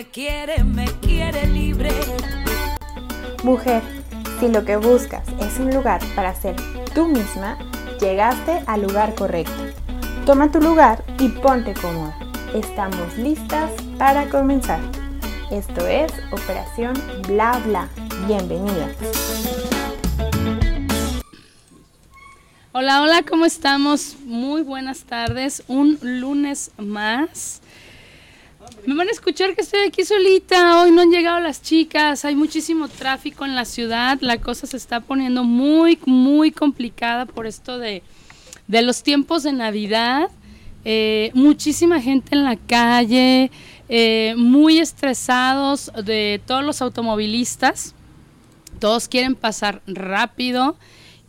me quiere, me quiere libre. Mujer, si lo que buscas es un lugar para ser tú misma, llegaste al lugar correcto. Toma tu lugar y ponte cómoda. Estamos listas para comenzar. Esto es Operación Bla Bla. Bienvenida. Hola, hola, ¿cómo estamos? Muy buenas tardes. Un lunes más. Me van a escuchar que estoy aquí solita. Hoy no han llegado las chicas. Hay muchísimo tráfico en la ciudad. La cosa se está poniendo muy, muy complicada por esto de, de los tiempos de Navidad. Eh, muchísima gente en la calle, eh, muy estresados de todos los automovilistas. Todos quieren pasar rápido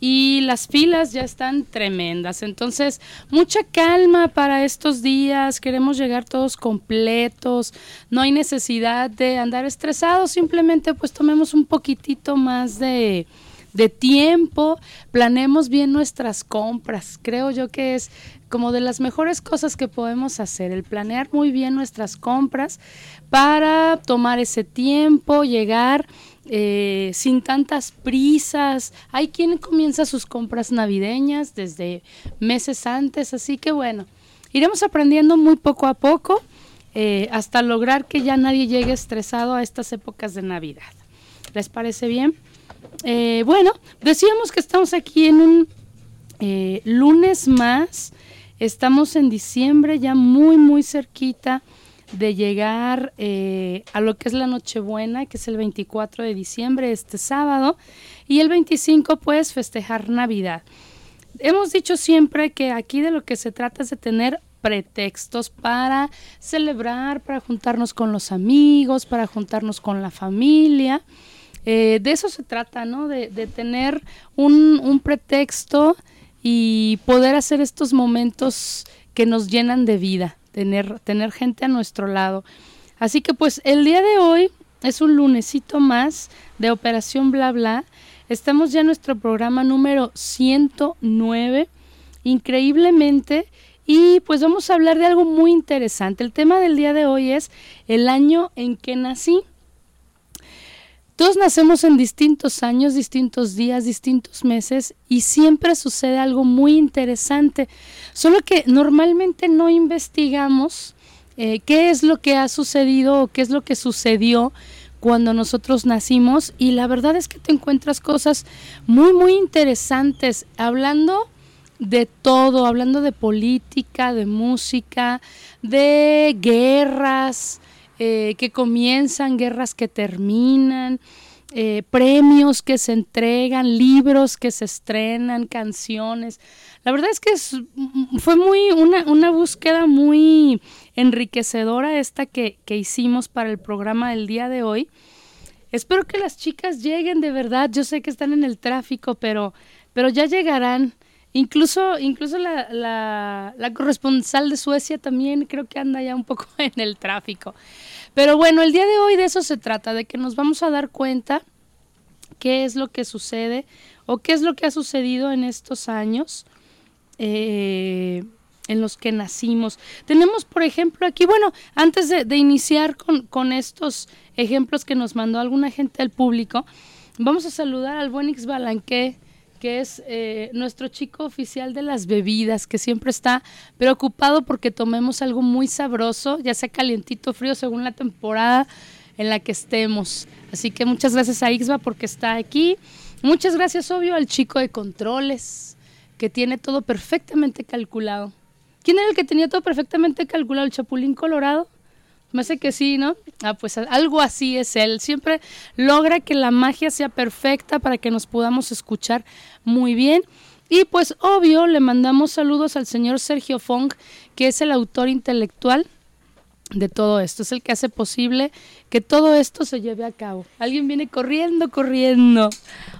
y las filas ya están tremendas. Entonces, mucha calma para estos días. Queremos llegar todos completos. No hay necesidad de andar estresados. Simplemente pues tomemos un poquitito más de, de tiempo. Planeemos bien nuestras compras. Creo yo que es como de las mejores cosas que podemos hacer, el planear muy bien nuestras compras para tomar ese tiempo, llegar eh, sin tantas prisas. Hay quien comienza sus compras navideñas desde meses antes, así que bueno, iremos aprendiendo muy poco a poco eh, hasta lograr que ya nadie llegue estresado a estas épocas de Navidad. ¿Les parece bien? Eh, bueno, decíamos que estamos aquí en un lunes más. Estamos en diciembre, ya muy, muy cerquita de llegar eh, a lo que es la Nochebuena, que es el 24 de diciembre, este sábado, y el 25 pues festejar Navidad. Hemos dicho siempre que aquí de lo que se trata es de tener pretextos para celebrar, para juntarnos con los amigos, para juntarnos con la familia. Eh, de eso se trata, ¿no? De, tener un, un pretexto y poder hacer estos momentos que nos llenan de vida tener, tener gente a nuestro lado. Así que pues el día de hoy es un lunesito más de Operación Bla Bla. Estamos ya en nuestro programa número 109, increíblemente, y pues vamos a hablar de algo muy interesante. El tema del día de hoy es el año en que nací. Todos nacemos en distintos años, distintos días, distintos meses y siempre sucede algo muy interesante. Solo que normalmente no investigamos eh, qué es lo que ha sucedido o qué es lo que sucedió cuando nosotros nacimos y la verdad es que te encuentras cosas muy, muy interesantes hablando de todo, hablando de política, de música, de guerras, eh, que comienzan, guerras que terminan, eh, premios que se entregan, libros que se estrenan, canciones. La verdad es que fue muy una, una, búsqueda muy enriquecedora esta que, que hicimos para el programa del día de hoy. Espero que las chicas lleguen de verdad. Yo sé que están en el tráfico, pero, pero ya llegarán. Incluso, incluso la, la, corresponsal de Suecia también creo que anda ya un poco en el tráfico. Pero bueno, el día de hoy de eso se trata, de que nos vamos a dar cuenta qué es lo que sucede o qué es lo que ha sucedido en estos años eh, en los que nacimos. Tenemos, por ejemplo, aquí, bueno, antes de, iniciar con, con, estos ejemplos que nos mandó alguna gente al público, vamos a saludar al buen Ix que es eh, nuestro chico oficial de las bebidas, que siempre está preocupado porque tomemos algo muy sabroso, ya sea calientito o frío, según la temporada en la que estemos. Así que muchas gracias a Ixba porque está aquí. Muchas gracias, obvio, al chico de controles, que tiene todo perfectamente calculado. ¿Quién era el que tenía todo perfectamente calculado? ¿El Chapulín Colorado? Me hace que sí, ¿no? Ah, pues algo así es él. Siempre logra que la magia sea perfecta para que nos podamos escuchar muy bien. Y pues obvio, le mandamos saludos al señor Sergio Fong, que es el autor intelectual de todo esto. Es el que hace posible que todo esto se lleve a cabo. Alguien viene corriendo, corriendo.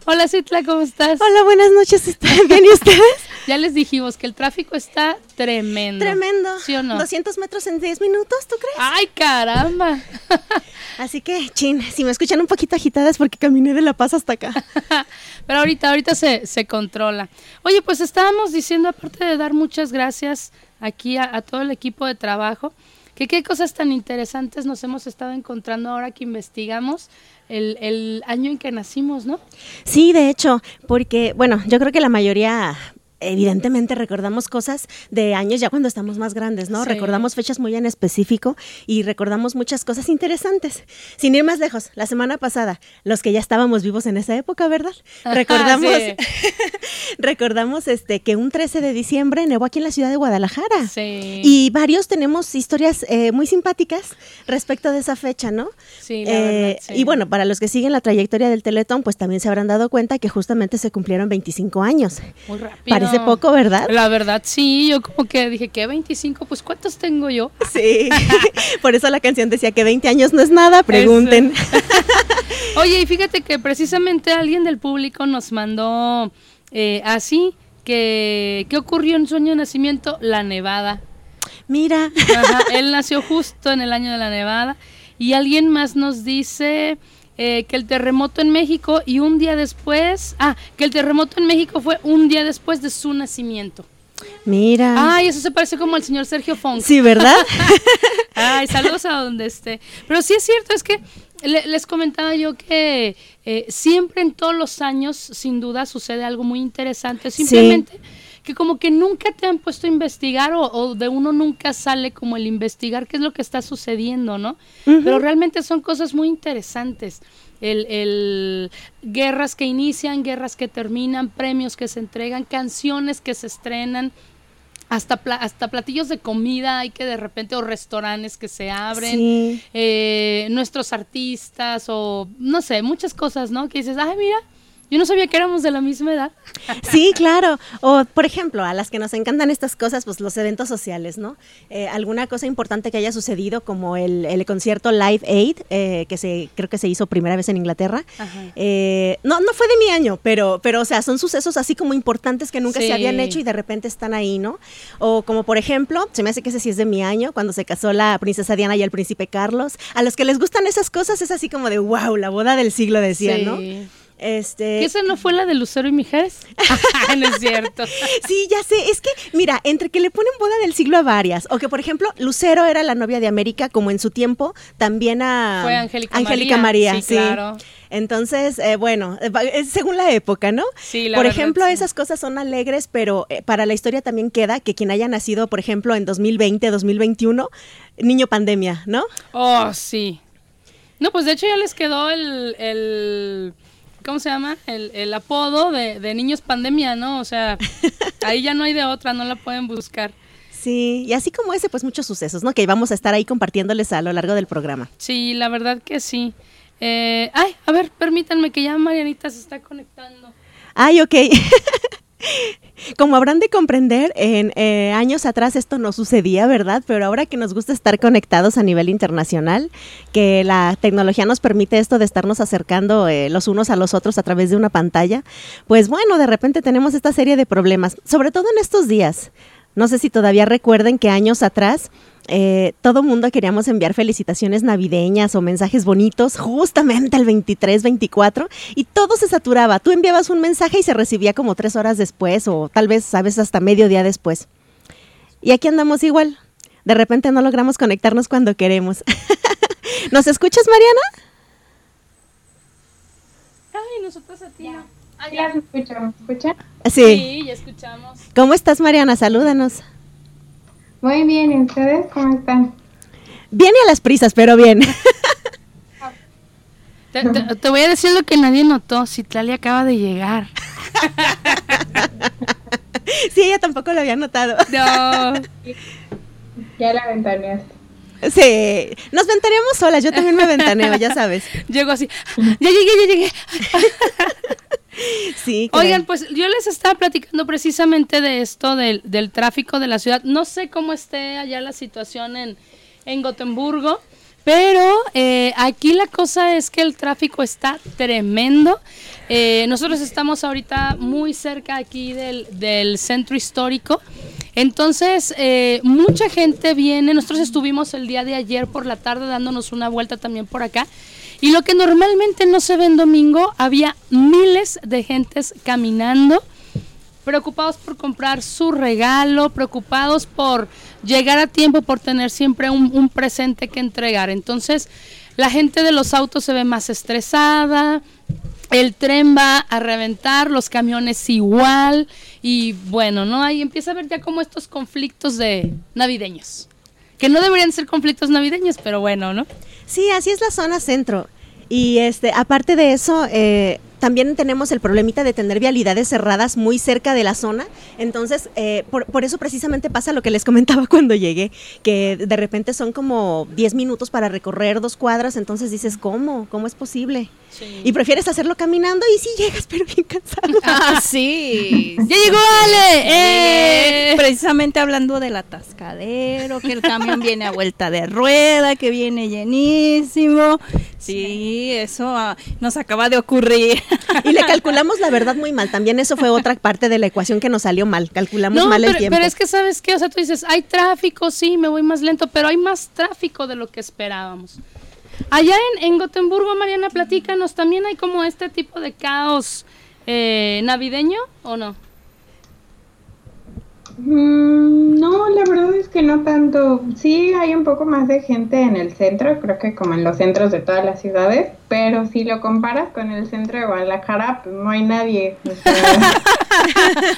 Hola Citla, ¿cómo estás? Hola, buenas noches. ¿Están bien y ustedes? ya les dijimos que el tráfico está tremendo. Tremendo. ¿Sí o no? 200 metros en 10 minutos, ¿tú crees? ¡Ay, caramba! Así que, chin, si me escuchan un poquito agitadas porque caminé de La Paz hasta acá. Pero ahorita, ahorita se, se controla. Oye, pues estábamos diciendo, aparte de dar muchas gracias aquí a, a todo el equipo de trabajo, que qué cosas tan interesantes nos hemos estado encontrando ahora que investigamos el, el año en que nacimos, ¿no? Sí, de hecho, porque, bueno, yo creo que la mayoría evidentemente recordamos cosas de años ya cuando estamos más grandes, ¿no? Sí. Recordamos fechas muy en específico y recordamos muchas cosas interesantes. Sin ir más lejos, la semana pasada, los que ya estábamos vivos en esa época, ¿verdad? Recordamos, recordamos este que un 13 de diciembre nevó aquí en la ciudad de Guadalajara. Sí. Y varios tenemos historias eh, muy simpáticas respecto de esa fecha, ¿no? Sí, la Eh, verdad, sí. Y bueno, para los que siguen la trayectoria del Teletón, pues también se habrán dado cuenta que justamente se cumplieron 25 años. Muy rápido. Parece poco, ¿verdad? La verdad, sí, yo como que dije que 25, pues ¿cuántos tengo yo? Sí. Por eso la canción decía que 20 años no es nada, pregunten. Oye, y fíjate que precisamente alguien del público nos mandó eh, así, que ¿qué ocurrió en su año de nacimiento? La nevada. Mira. Ajá, él nació justo en el año de la nevada. Y alguien más nos dice eh, que el terremoto en México y un día después, ah, que el terremoto en México fue un día después de su nacimiento. Mira. Ay, eso se parece como al señor Sergio Funk. Sí, ¿verdad? Ay, saludos a donde esté. Pero sí es cierto, es que le- les comentaba yo que eh, siempre en todos los años, sin duda, sucede algo muy interesante. Simplemente que como que nunca te han puesto a investigar o, o de uno nunca sale como el investigar qué es lo que está sucediendo, ¿no? Pero realmente son cosas muy interesantes. El, el- guerras que inician, guerras que terminan, premios que se entregan, canciones que se estrenan, hasta, pla- hasta platillos de comida hay que de repente, o restaurantes que se abren, Sí. eh, nuestros artistas, o no sé, muchas cosas, ¿no? Que dices, ay, mira, yo no sabía que éramos de la misma edad. Sí, claro. O, por ejemplo, a las que nos encantan estas cosas, pues los eventos sociales, ¿no? Eh, alguna cosa importante que haya sucedido, como el, el concierto Live Aid, eh, que se, creo que se hizo primera vez en Inglaterra. Eh, no, no fue de mi año, pero, pero, o sea, son sucesos así como importantes que nunca Sí. se habían hecho y de repente están ahí, ¿no? O como, por ejemplo, se me hace que ese sí es de mi año, cuando se casó la princesa Diana y el príncipe Carlos. A los que les gustan esas cosas es así como de, wow, la boda del siglo, decían, Sí. ¿no? Este, ¿Que esa no fue la de Lucero y Mijares? no es cierto. Sí, ya sé. Es que, mira, entre que le ponen boda del siglo a varias, o que, por ejemplo, Lucero era la novia de América, como en su tiempo, también a Fue Angélica Angélica María. María. Sí, claro. Entonces, eh, bueno, eh, según la época, ¿no? Sí, la por verdad, ejemplo, sí. esas cosas son alegres, pero eh, para la historia también queda que quien haya nacido, por ejemplo, en 2020, 2021, niño pandemia, ¿no? Oh, sí. No, pues de hecho ya les quedó el, el ¿cómo se llama? El, el apodo de, de niños pandemia, ¿no? O sea, ahí ya no hay de otra, no la pueden buscar. Sí, y así como ese, pues muchos sucesos, ¿no? Que vamos a estar ahí compartiéndoles a lo largo del programa. Sí, la verdad que sí. Eh, ay, a ver, permítanme que ya Marianita se está conectando. Ay, ok. Como habrán de comprender, en eh, años atrás esto no sucedía, ¿verdad? Pero ahora que nos gusta estar conectados a nivel internacional, que la tecnología nos permite esto de estarnos acercando eh, los unos a los otros a través de una pantalla, pues bueno, de repente tenemos esta serie de problemas, sobre todo en estos días. No sé si todavía recuerden que años atrás eh, todo mundo queríamos enviar felicitaciones navideñas o mensajes bonitos justamente el 23, 24 y todo se saturaba. Tú enviabas un mensaje y se recibía como tres horas después o tal vez, sabes, hasta medio día después. Y aquí andamos igual. De repente no logramos conectarnos cuando queremos. ¿Nos escuchas, Mariana? Ay, nosotros a ti. no. Ah, Ya ya. se escucha, ¿me escucha? Sí. Sí, ya escuchamos. ¿Cómo estás, Mariana? Salúdanos. Muy bien, ¿y ustedes cómo están? Viene a las prisas, pero bien. Te, te- te voy a decir lo que nadie notó. Citlali acaba de llegar. sí, ella tampoco lo había notado. No. Ya la ventaneaste. Sí, nos ventaneamos solas, yo también me ventaneo, ya sabes. Llego así. Ya llegué, ya llegué. Sí, caray. Oigan, pues yo les estaba platicando precisamente de esto, del, del tráfico de la ciudad. No sé cómo esté allá la situación en, en Gotemburgo, pero eh, aquí la cosa es que el tráfico está tremendo. Eh, nosotros estamos ahorita muy cerca aquí del, del centro histórico. Entonces, eh, mucha gente viene. Nosotros estuvimos el día de ayer por la tarde dándonos una vuelta también por acá. Y lo que normalmente no se ve en domingo, había miles de gentes caminando preocupados por comprar su regalo, preocupados por llegar a tiempo, por tener siempre un, un presente que entregar. Entonces, la gente de los autos se ve más estresada, el tren va a reventar, los camiones igual, y bueno, ¿no? Ahí empieza a ver ya como estos conflictos de navideños. Que no deberían ser conflictos navideños, pero bueno, ¿no? Sí, así es la zona centro. Y este, aparte de eso, eh, también tenemos el problemita de tener vialidades cerradas muy cerca de la zona. Entonces, eh, por, por, eso precisamente pasa lo que les comentaba cuando llegué, que de repente son como 10 minutos para recorrer dos cuadras. Entonces dices, ¿cómo? ¿Cómo es posible? Sí. Y prefieres hacerlo caminando y sí llegas, pero bien cansado. Ah, sí. ¡Ya llegó Ale! ¡Eh! Precisamente hablando del atascadero, que el camión viene a vuelta de rueda, que viene llenísimo. Sí, eso ah, nos acaba de ocurrir. Y le calculamos la verdad muy mal. También eso fue otra parte de la ecuación que nos salió mal. Calculamos no, mal pero, el tiempo. Pero es que, ¿sabes qué? O sea, tú dices, hay tráfico, sí, me voy más lento, pero hay más tráfico de lo que esperábamos. Allá en, en Gotemburgo, Mariana, platícanos, ¿también hay como este tipo de caos eh, navideño o no? Mm, no, la verdad es que no tanto. Sí hay un poco más de gente en el centro, creo que como en los centros de todas las ciudades, pero si lo comparas con el centro de Guadalajara, pues no hay nadie. O sea,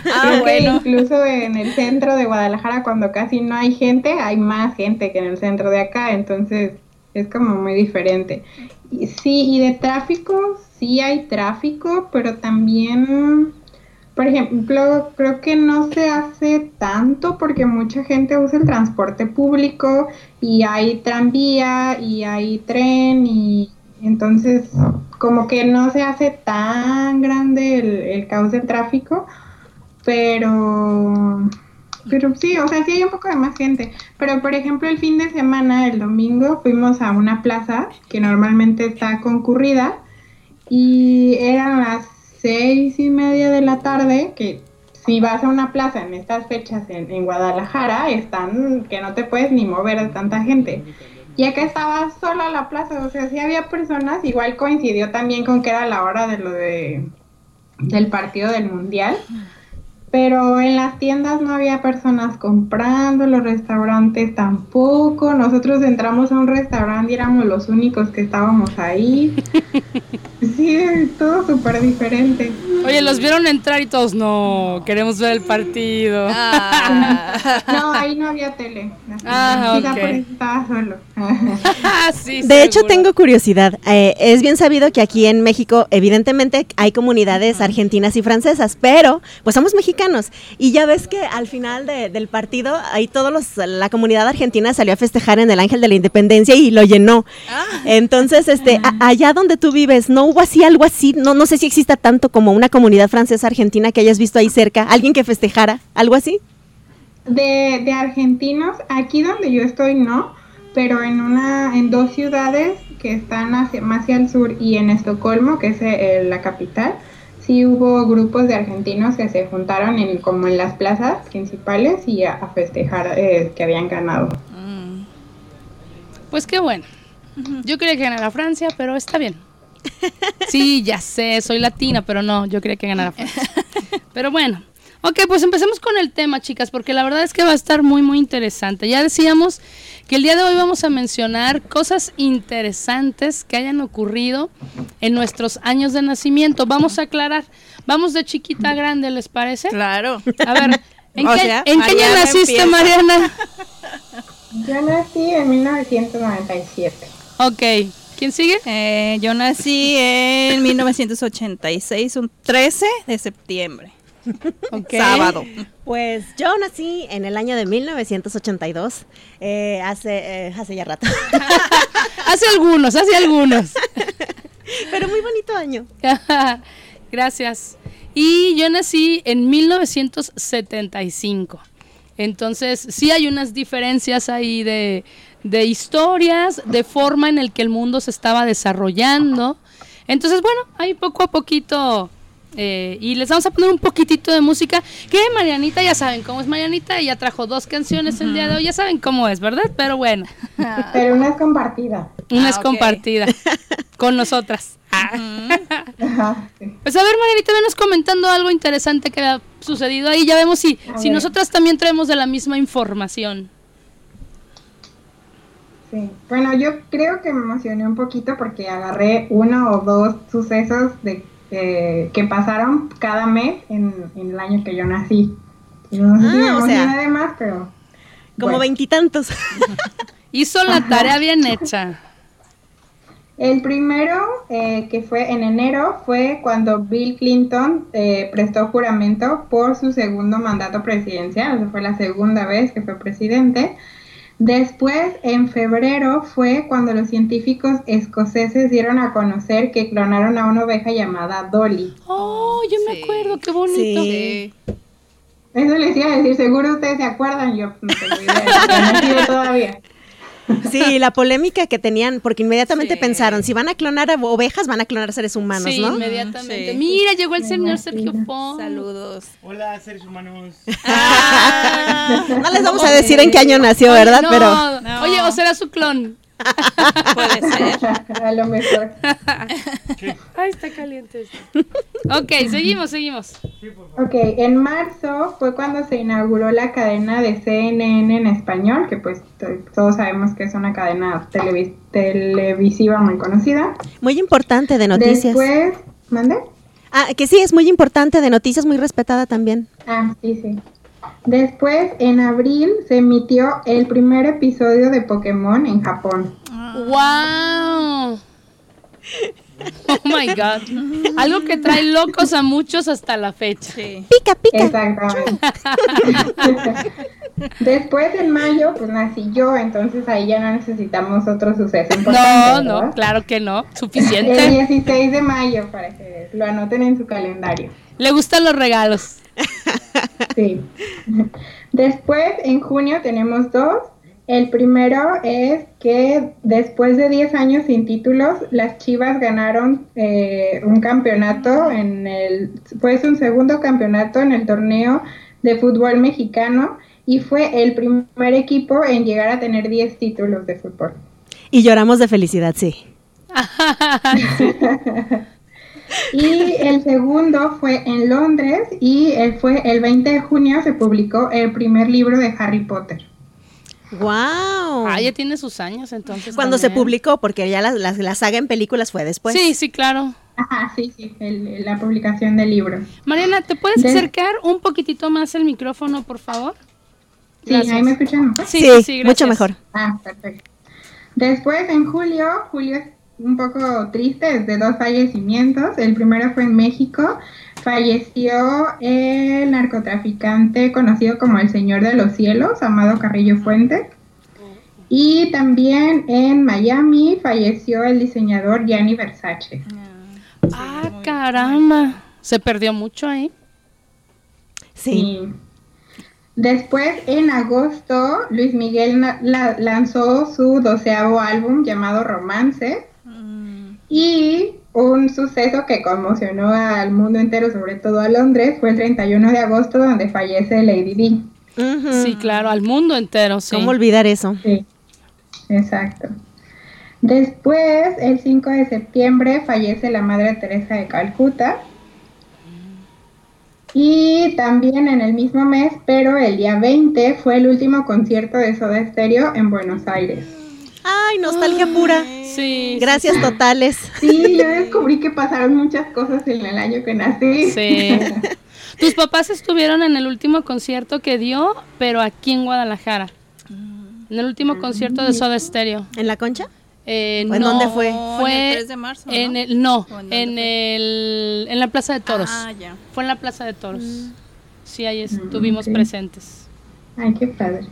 ah, bueno. incluso en el centro de Guadalajara, cuando casi no hay gente, hay más gente que en el centro de acá, entonces es como muy diferente. Y, sí, y de tráfico, sí hay tráfico, pero también por ejemplo, creo que no se hace tanto porque mucha gente usa el transporte público y hay tranvía y hay tren y entonces como que no se hace tan grande el, caos del tráfico, pero pero sí, o sea, sí hay un poco de más gente. Pero por ejemplo, el fin de semana, el domingo, fuimos a una plaza que normalmente está concurrida y eran las seis y media de la tarde, que si vas a una plaza en estas fechas en, Guadalajara, están que no te puedes ni mover a tanta gente. Y acá estaba sola la plaza, o sea, sí había personas, igual coincidió también con que era la hora de lo de del partido del mundial. Pero en las tiendas no había personas comprando, los restaurantes tampoco. Nosotros entramos a un restaurante y éramos los únicos que estábamos ahí. Sí, todo súper diferente. Oye, los vieron entrar y todos, no, queremos ver el partido. Ah. no, ahí no había tele. Ah, Quizá por eso estaba solo. Sí, de seguro. hecho, tengo curiosidad. Eh, es bien sabido que aquí en México, evidentemente, hay comunidades argentinas y francesas, pero pues somos mexicanos. Y ya ves que al final de, del partido, ahí todos los, la comunidad argentina salió a festejar en el Ángel de la Independencia y lo llenó. Ah. Entonces, este, a, allá donde tú vives, ¿no hubo así algo así? No, no sé si exista tanto como una comunidad francesa argentina que hayas visto ahí cerca, alguien que festejara, algo así. De, de argentinos, aquí donde yo estoy no, pero en una, en dos ciudades que están hacia, más hacia el sur y en Estocolmo, que es eh, la capital, sí hubo grupos de argentinos que se juntaron en, como en las plazas principales y a, a festejar eh, que habían ganado. Mm. Pues qué bueno. Yo quería que ganara Francia, pero está bien. Sí, ya sé, soy latina, pero no, yo quería que ganara Francia. Pero bueno, ok, pues empecemos con el tema, chicas, porque la verdad es que va a estar muy, muy interesante. Ya decíamos que el día de hoy vamos a mencionar cosas interesantes que hayan ocurrido en nuestros años de nacimiento. Vamos a aclarar, vamos de chiquita a grande, ¿les parece? Claro. A ver, ¿en qué, sea, ¿en qué año naciste, empieza. Mariana? Yo nací en 1997. Ok, ¿quién sigue? Eh, yo nací en 1986, un 13 de septiembre, Sábado. Pues yo nací en el año de 1982, eh, hace, eh, hace ya rato, Hace algunos, hace algunos. pero muy bonito año. Gracias. Y yo nací en 1975. Entonces, sí hay unas diferencias ahí de, de historias, de forma en el que el mundo se estaba desarrollando. Entonces, bueno, ahí poco a poquito. Eh, y les vamos a poner un poquitito de música. Que Marianita, ya saben cómo es Marianita. Ella trajo dos canciones el día de hoy. Ya saben cómo es, ¿verdad? Pero bueno, Pero una es compartida. una Ah, es compartida con nosotras. Ajá, sí. Pues a ver, Marianita, venos comentando algo interesante que sucedido ahí. Ya vemos si, A si ver. nosotras también traemos de la misma información. Sí. Bueno, yo creo que me emocioné un poquito porque agarré uno o dos sucesos de que pasaron cada mes en, en el año que yo nací. No sé si me Ah, o sea, emocioné de más, pero... Como bueno. veintitantos. Hizo la tarea bien hecha. El primero, eh, que fue en enero, fue cuando Bill Clinton eh, prestó juramento por su segundo mandato presidencial. Esa fue la segunda vez que fue presidente. Después, en febrero, fue cuando los científicos escoceses dieron a conocer que clonaron a una oveja llamada Dolly. Oh, yo me Sí. acuerdo, qué bonito. Sí. Eso les iba a decir, seguro ustedes se acuerdan, yo no tengo idea, no todavía. Sí, la polémica que tenían, porque inmediatamente Sí. pensaron, si van a clonar a ovejas, van a clonar seres humanos, sí, ¿no? inmediatamente. Sí. Mira, llegó el Me señor. Sergio Pons. Saludos. Hola, seres humanos. Ah. No les vamos a decir en qué año nació, Oye, ¿verdad? no. Pero No. Oye, o será su clon. Puede ser. a lo mejor. Ay, está caliente esto. Ok, seguimos, seguimos. Ok, en marzo fue cuando se inauguró la cadena de CNN en español, que pues todos sabemos que es una cadena televis- televisiva muy conocida. muy importante de noticias. Después, ¿mande? Ah, que sí, es muy importante de noticias, muy respetada también. Ah, sí, sí. Después, en abril, se emitió el primer episodio de Pokémon en Japón. ¡Wow! Oh my God. Algo que trae locos a muchos hasta la fecha. Sí. Pica, pica. Exactamente. Después, en mayo, pues nací yo, entonces ahí ya no necesitamos otro suceso No, importante. no, ¿verdad? claro que no. El Suficiente. 16 de mayo, para que lo anoten en su calendario. Le gustan los regalos. Sí. Después, en junio, tenemos dos. El primero es que después de 10 años sin títulos, las Chivas ganaron eh, un campeonato en el, fue un segundo campeonato en el torneo de fútbol mexicano y fue el primer equipo en llegar a tener 10 títulos de fútbol. Y lloramos de felicidad, sí. Y el segundo fue en Londres y eh, fue el 20 de junio se publicó el primer libro de Harry Potter. ¡Wow! Ah, ya tiene sus años entonces. Cuando se también. publicó, porque ya la, la- la saga en películas fue después. Sí, sí, claro. Ajá, sí, sí, el- la publicación del libro. Mariana, ¿te puedes De- acercar un poquitito más el micrófono, por favor? Sí, Gracias. ahí me escuchan mejor. Sí, Sí, sí, mucho mejor. Ah, perfecto. Después, en julio, julio es un poco triste, es de dos fallecimientos. El primero fue en México. Falleció el narcotraficante conocido como el Señor de los Cielos, Amado Carrillo Fuentes. Y también en Miami falleció el diseñador Gianni Versace. Ah, caramba. Se perdió mucho ahí. Sí. Después, en agosto, Luis Miguel la- lanzó su doceavo álbum llamado Romance. Y un suceso que conmocionó al mundo entero, sobre todo a Londres, fue el 31 de agosto, donde fallece Lady Di. Sí, claro, al mundo entero, sí. ¿Cómo olvidar eso? Sí, exacto. Después, el 5 de septiembre, fallece la Madre Teresa de Calcuta. Y también en el mismo mes, pero el día 20, fue el último concierto de Soda Stereo en Buenos Aires. Ay, nostalgia pura. Sí. Gracias totales. Sí, yo descubrí que pasaron muchas cosas en el año que nací. Sí. Tus papás estuvieron en el último concierto que dio, pero aquí en Guadalajara. En el último concierto de Soda Stereo. ¿En la concha? Eh, ¿O en no, dónde fue? Oh, en el 3 de marzo, ¿no? En el, no, ¿O en fue? el, en la Plaza de Toros. Ah, ya. Fue en la Plaza de Toros. Sí, ahí estuvimos ok. presentes. Ay, qué padre.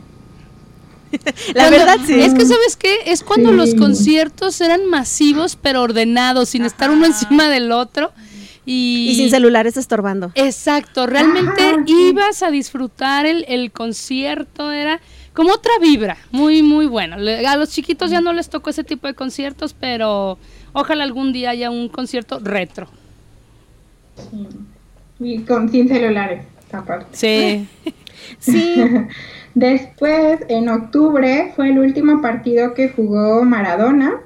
La Cuando- verdad, sí. Es que, ¿sabes qué? Es cuando Sí. los conciertos eran masivos, pero ordenados, sin estar uno encima del otro. Y, Y sin celulares estorbando. Exacto, realmente Ajá, sí. ibas a disfrutar el, el concierto, era como otra vibra, muy, muy bueno. Le- A los chiquitos ya no les tocó ese tipo de conciertos, pero ojalá algún día haya un concierto retro. Sí. Y con, sin celulares, aparte. Sí. Sí. Después, en octubre, fue el último partido que jugó Maradona,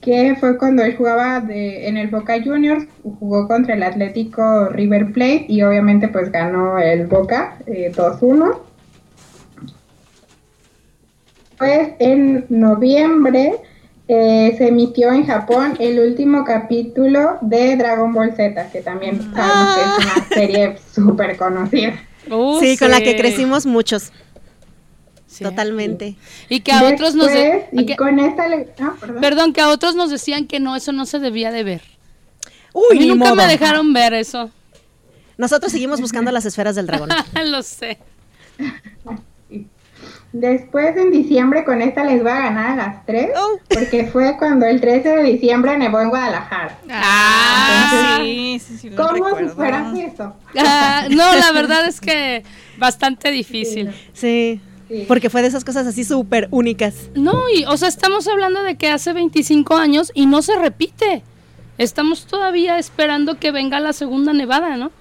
que fue cuando él jugaba de, en el Boca Juniors, jugó contra el Atlético River Plate y obviamente pues ganó el Boca eh, 2-1. Pues en noviembre eh, se emitió en Japón el último capítulo de Dragon Ball Z, que también sabemos que es una serie súper conocida. Uh, sí, con la que crecimos muchos. Sí. Totalmente. Y que a otros nos... de- y que- con esta le- ah, perdón. Perdón, que a otros nos decían que no, eso no se debía de ver. Uy, a mí ni nunca modo. me dejaron ver eso. Nosotros seguimos buscando las esferas del dragón. Lo sé. Después en diciembre con esta les voy a ganar a las tres, Oh. porque fue cuando el 13 de diciembre nevó en Guadalajara. Ah, sí, sí, sí, lo ¿Cómo superas eso? Ah, no, la verdad es que bastante difícil. Sí. Sí. Porque fue de esas cosas así súper únicas. No, y, o sea, estamos hablando de que hace 25 años y no se repite. Estamos todavía esperando que venga la segunda nevada, ¿no?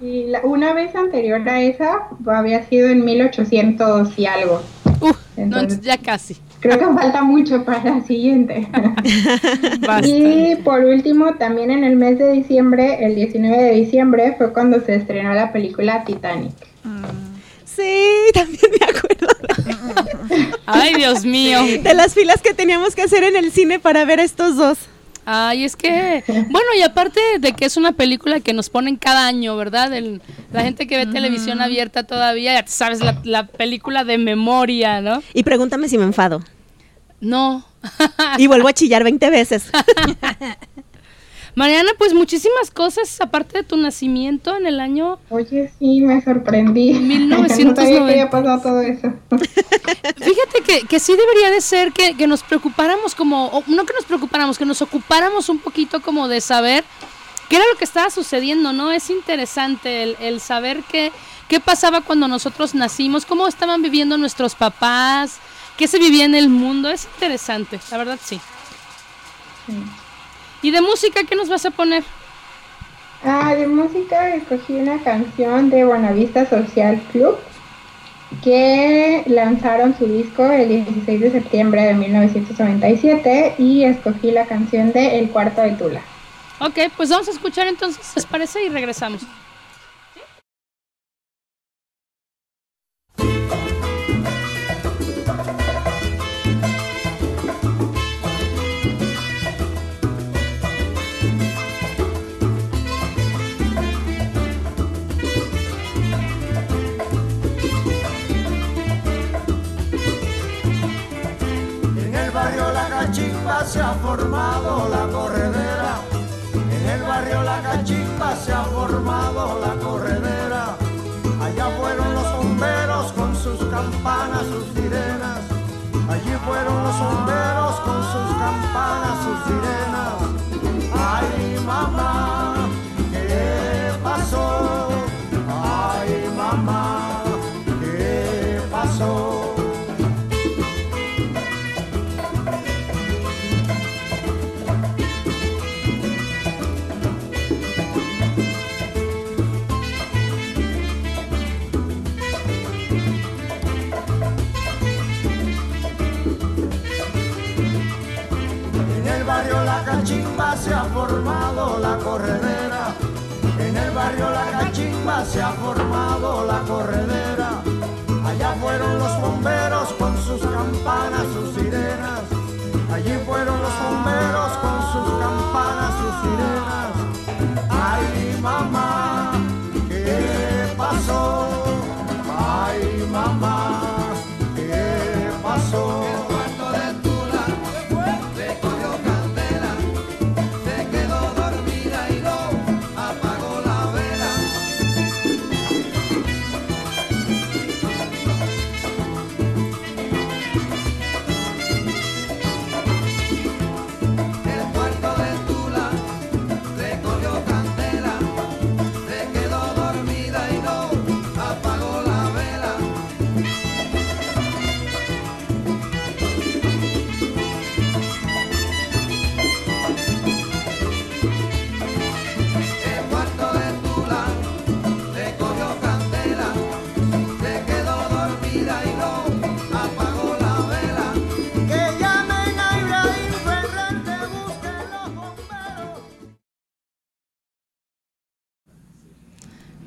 Y la- una vez anterior a esa había sido en 1800 y algo. Uf, no, Entonces- ya casi. Creo que falta mucho para la siguiente. y por último, también en el mes de diciembre, el 19 de diciembre, fue cuando se estrenó la película Titanic. Sí, también me acuerdo Ay, Dios mío. de las filas que teníamos que hacer en el cine para ver a estos dos. Ay, es que, bueno, y aparte de que es una película que nos ponen cada año, ¿verdad? El- la gente que ve televisión abierta todavía, ya sabes, la, la película de memoria, ¿no? Y pregúntame si me enfado. No. Y vuelvo a chillar 20 veces. Mariana, pues muchísimas cosas, aparte de tu nacimiento en el año Oye, sí, me sorprendí. 1990. no sabía que había pasado todo eso. Fíjate que, que sí debería de ser que, que nos preocupáramos como, o no que nos preocupáramos, que nos ocupáramos un poquito como de saber qué era lo que estaba sucediendo, ¿no? Es interesante el, el saber qué, qué pasaba cuando nosotros nacimos, cómo estaban viviendo nuestros papás, qué se vivía en el mundo, es interesante, la verdad sí. ¿Y de música qué nos vas a poner? Ah, de música escogí una canción de Buenavista Social Club que lanzaron su disco el 16 de septiembre de 1997 y escogí la canción de El Cuarto de Tula. Ok, pues vamos a escuchar entonces, ¿les parece? Y regresamos. Se ha formado la corredera. En el barrio La Cachimba se ha formado la corredera. Allá fueron los bomberos con sus campanas, sus sirenas. Allí fueron los bomberos se ha formado la corredera. Allá fueron los bomberos con sus campanas, sus sirenas. Allí fueron los bomberos con sus campanas, sus sirenas.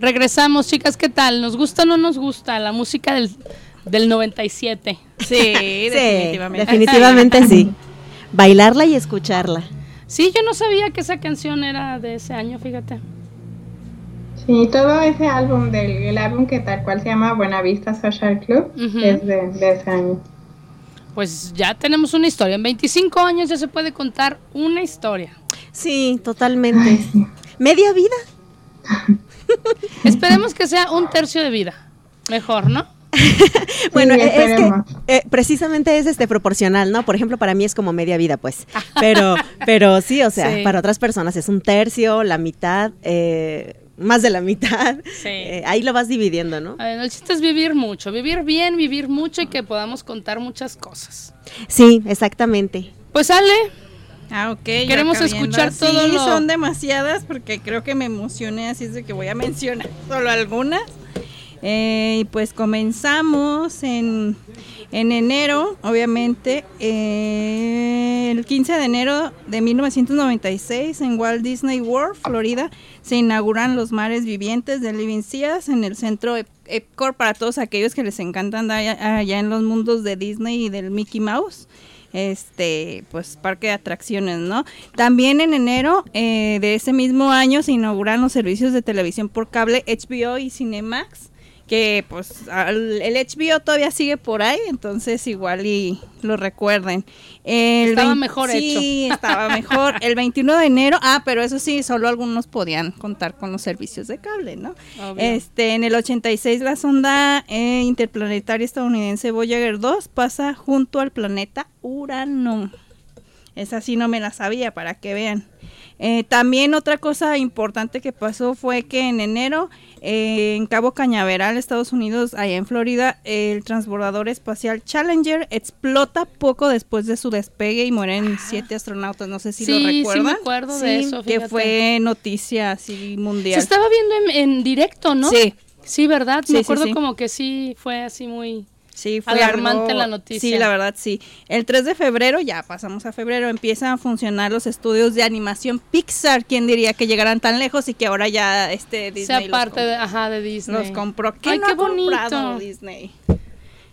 Regresamos, chicas, ¿qué tal? ¿Nos gusta o no nos gusta la música del, del 97? Sí, Sí, definitivamente. definitivamente sí. Bailarla y escucharla. Sí, yo no sabía que esa canción era de ese año, fíjate. Sí, todo ese álbum, del el álbum que tal cual se llama Buenavista Social Club, es de, de ese año. Pues ya tenemos una historia. En 25 años ya se puede contar una historia. Sí, totalmente. Media vida. Esperemos que sea un tercio de vida. Mejor, ¿no? Bueno, Sí, es que eh, precisamente es este proporcional, ¿no? Por ejemplo, para mí es como media vida, pues. Pero, pero sí, o sea, Sí. para otras personas es un tercio, la mitad, eh, más de la mitad. Sí. Eh, ahí lo vas dividiendo, ¿no? A ver, el chiste es vivir mucho, vivir bien, vivir mucho y que podamos contar muchas cosas. Sí, exactamente. Pues Ale, Ah, ok. Queremos escuchar todo Sí, lo- son demasiadas porque creo que me emocioné, así es de que voy a mencionar solo algunas. Eh, y pues comenzamos en, en enero, obviamente, eh, el 15 de enero de 1996 en Walt Disney World, Florida, se inauguran los mares vivientes de Living Seas en el centro Ep- Epcot para todos aquellos que les encanta andar allá, allá en los mundos de Disney y del Mickey Mouse este pues parque de atracciones no también en enero eh, de ese mismo año se inauguran los servicios de televisión por cable HBO y Cinemax que pues al- el HBO todavía sigue por ahí entonces igual y lo recuerden El Estaba mejor sí, estaba mejor el 21 de enero ah pero eso sí solo algunos podían contar con los servicios de cable no Obvio. este, en el 86 la sonda eh, interplanetaria estadounidense Voyager 2 pasa junto al planeta Urano. Esa sí no me la sabía para que vean. Eh, también otra cosa importante que pasó fue que en enero eh, en Cabo Cañaveral, Estados Unidos, allá en Florida, el transbordador espacial Challenger explota poco después de su despegue y mueren siete astronautas. No sé si Sí, lo sí me recuerdan. acuerdo de eso, Que fue noticia así mundial. se estaba viendo en, en directo, ¿no? Sí. Sí, ¿verdad? Me sí, acuerdo como que sí fue así muy... Sí, fue Alarmante algo- la noticia. Sí, la verdad, sí. El 3 de febrero, ya pasamos a febrero, empiezan a funcionar los estudios de animación Pixar. ¿Quién diría que llegaran tan lejos y que ahora ya este Disney sea parte de, ajá, de Disney. los compró? ¿Quién Ay, no qué ha comprado bonito. Disney?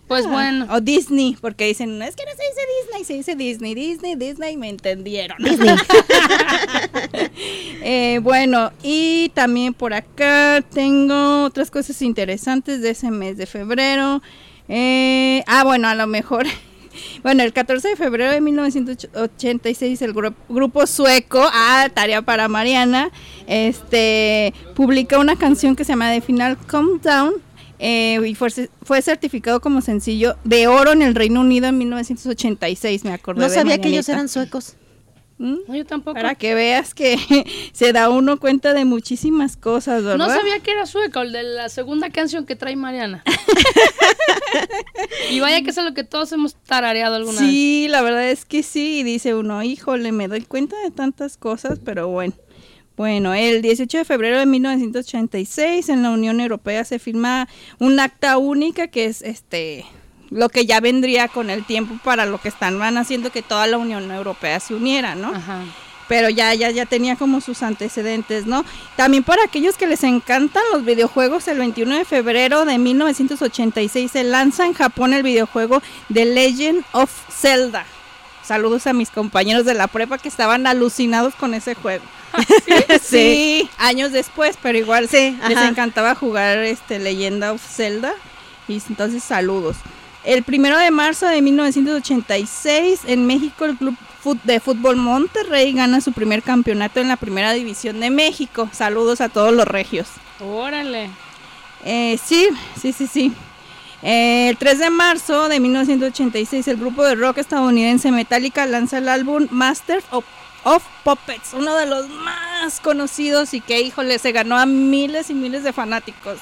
Pues Ah, bueno. O Disney, porque dicen, es que no se dice Disney, se dice Disney, Disney, Disney, me entendieron. Eh, bueno, y también por acá tengo otras cosas interesantes de ese mes de febrero. Eh, ah, bueno, a lo mejor. Bueno, el 14 de febrero de 1986 el gru- grupo sueco, ah, tarea para Mariana, este, publica una canción que se llama The Final Countdown eh, y fue, fue certificado como sencillo de oro en el Reino Unido en 1986, me acordé No de sabía que ellos eran suecos. ¿Mm? No, yo tampoco. Para que veas que se da uno cuenta de muchísimas cosas, ¿verdad? No sabía que era sueco, el de la segunda canción que trae Mariana. y vaya que es lo que todos hemos tarareado alguna vez. Sí, la verdad es que sí, dice uno, híjole, me doy cuenta de tantas cosas, pero bueno. Bueno, el 18 de febrero de 1986 en la Unión Europea se firma un acta única que es este lo que ya vendría con el tiempo para lo que están van haciendo que toda la Unión Europea se uniera, ¿no? Ajá. pero ya, ya, ya tenía como sus antecedentes, ¿no? También para aquellos que les encantan los videojuegos, el 21 de febrero de 1986 se lanza en Japón el videojuego The Legend of Zelda. Saludos a mis compañeros de la prepa que estaban alucinados con ese juego. sí, años después, pero igual Sí, les ajá. encantaba jugar este Legend of Zelda. Y entonces saludos. El primero de marzo de 1986 en México el club de fútbol Monterrey gana su primer campeonato en la primera división de México. Saludos a todos los regios. Órale. Eh, sí, sí, sí, sí. Eh, el 3 de marzo de 1986 el grupo de rock estadounidense Metallica lanza el álbum Masters of, of Puppets, uno de los más conocidos y que, híjole, se ganó a miles y miles de fanáticos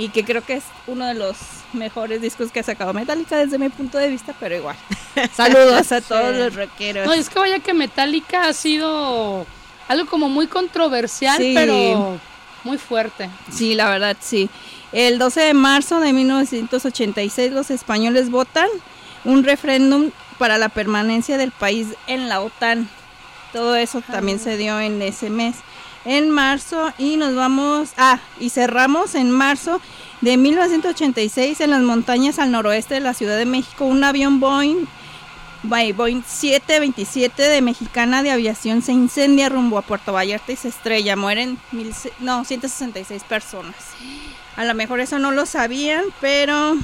y que creo que es uno de los mejores discos que ha sacado Metallica desde mi punto de vista, pero igual. Saludos a todos los rockeros. No, es que vaya que Metallica ha sido algo como muy controversial, Sí. pero muy fuerte. Sí, la verdad, sí. El 12 de marzo de 1986 los españoles votan un referéndum para la permanencia del país en la OTAN. Todo eso también se dio en ese mes. En marzo y nos vamos, ah, y cerramos en marzo de 1986 en las montañas al noroeste de la Ciudad de México un avión Boeing Boeing 727 de Mexicana de Aviación se incendia rumbo a Puerto Vallarta y se estrella. Mueren mil, no, 166 personas. A lo mejor eso no lo sabían, pero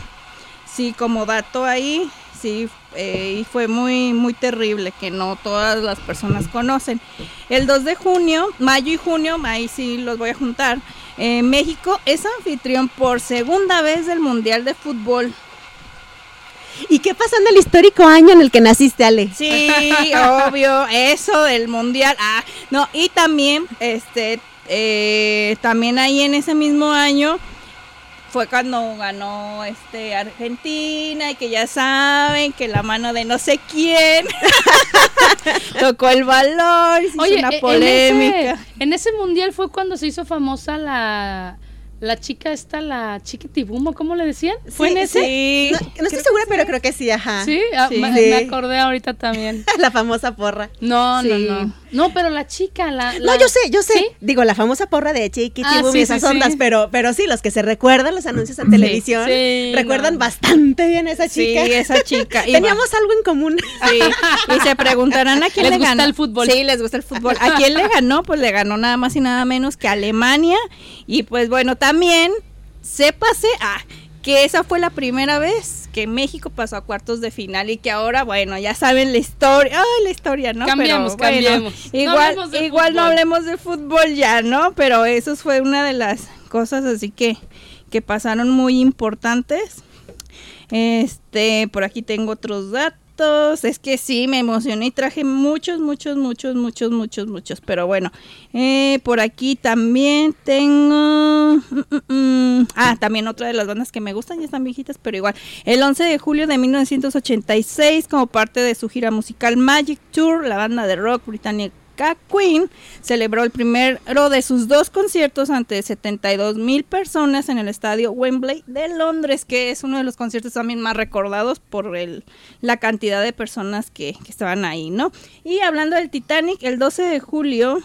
sí, como dato ahí, sí, eh, y fue muy, muy terrible que no todas las personas conocen. El 2 de junio, mayo y junio, ahí sí los voy a juntar. Eh, México es anfitrión por segunda vez del Mundial de Fútbol ¿Y qué pasó en el histórico año en el que naciste, Ale? Sí, obvio, eso del mundial. Ah, no, y también, este, eh, también ahí en ese mismo año fue cuando ganó este Argentina y que ya saben que la mano de no sé quién tocó el valor, se Oye, hizo una e- polémica. En ese, en ese mundial fue cuando se hizo famosa la, la chica esta, la chiquitibumo, ¿cómo le decían? ¿Fue en ese? Sí. No, no estoy segura, pero creo que sí, ajá. Sí, ah, Sí. me, acordé ahorita también. La famosa porra. No, Sí. no, no. No, pero la chica, la... No, yo sé, yo sé. ¿Sí? Digo, la famosa porra de Chiqui Ah, sí, y esas sí, ondas, sí. pero, pero sí, los que se recuerdan los anuncios en televisión, sí, recuerdan no. bastante bien a esa Sí, chica. esa chica. Y Teníamos algo en común. Sí, y se preguntarán a quién ¿Les le gusta ganó. el fútbol? Sí, les gusta el fútbol. ¿A quién le ganó? Pues le ganó nada más y nada menos que a Alemania. Y pues bueno, también sépase ah, que esa fue la primera vez que México pasó a cuartos de final y que ahora, bueno, ya saben la historia. Ay, la historia, ¿no? Cambiemos, Pero, bueno, cambiemos. No Igual, igual no hablemos de fútbol ya, ¿no? Pero eso fue una de las cosas así que, que pasaron muy importantes. Este, por aquí tengo otros datos. Es que sí, me emocioné y traje muchos, muchos, muchos, muchos, muchos, muchos. Pero bueno, eh, por aquí también tengo... mm, mm, mm. Ah, también otra de las bandas que me gustan, ya están viejitas, pero igual. El 11 de julio de 1986, como parte de su gira musical Magic Tour, la banda de rock británica Queen celebró el primero de sus dos conciertos ante 72 mil personas en el estadio Wembley de Londres, que es uno de los conciertos también más recordados por el, la cantidad de personas que, que estaban ahí, ¿no? Y hablando del Titanic, el 12 de julio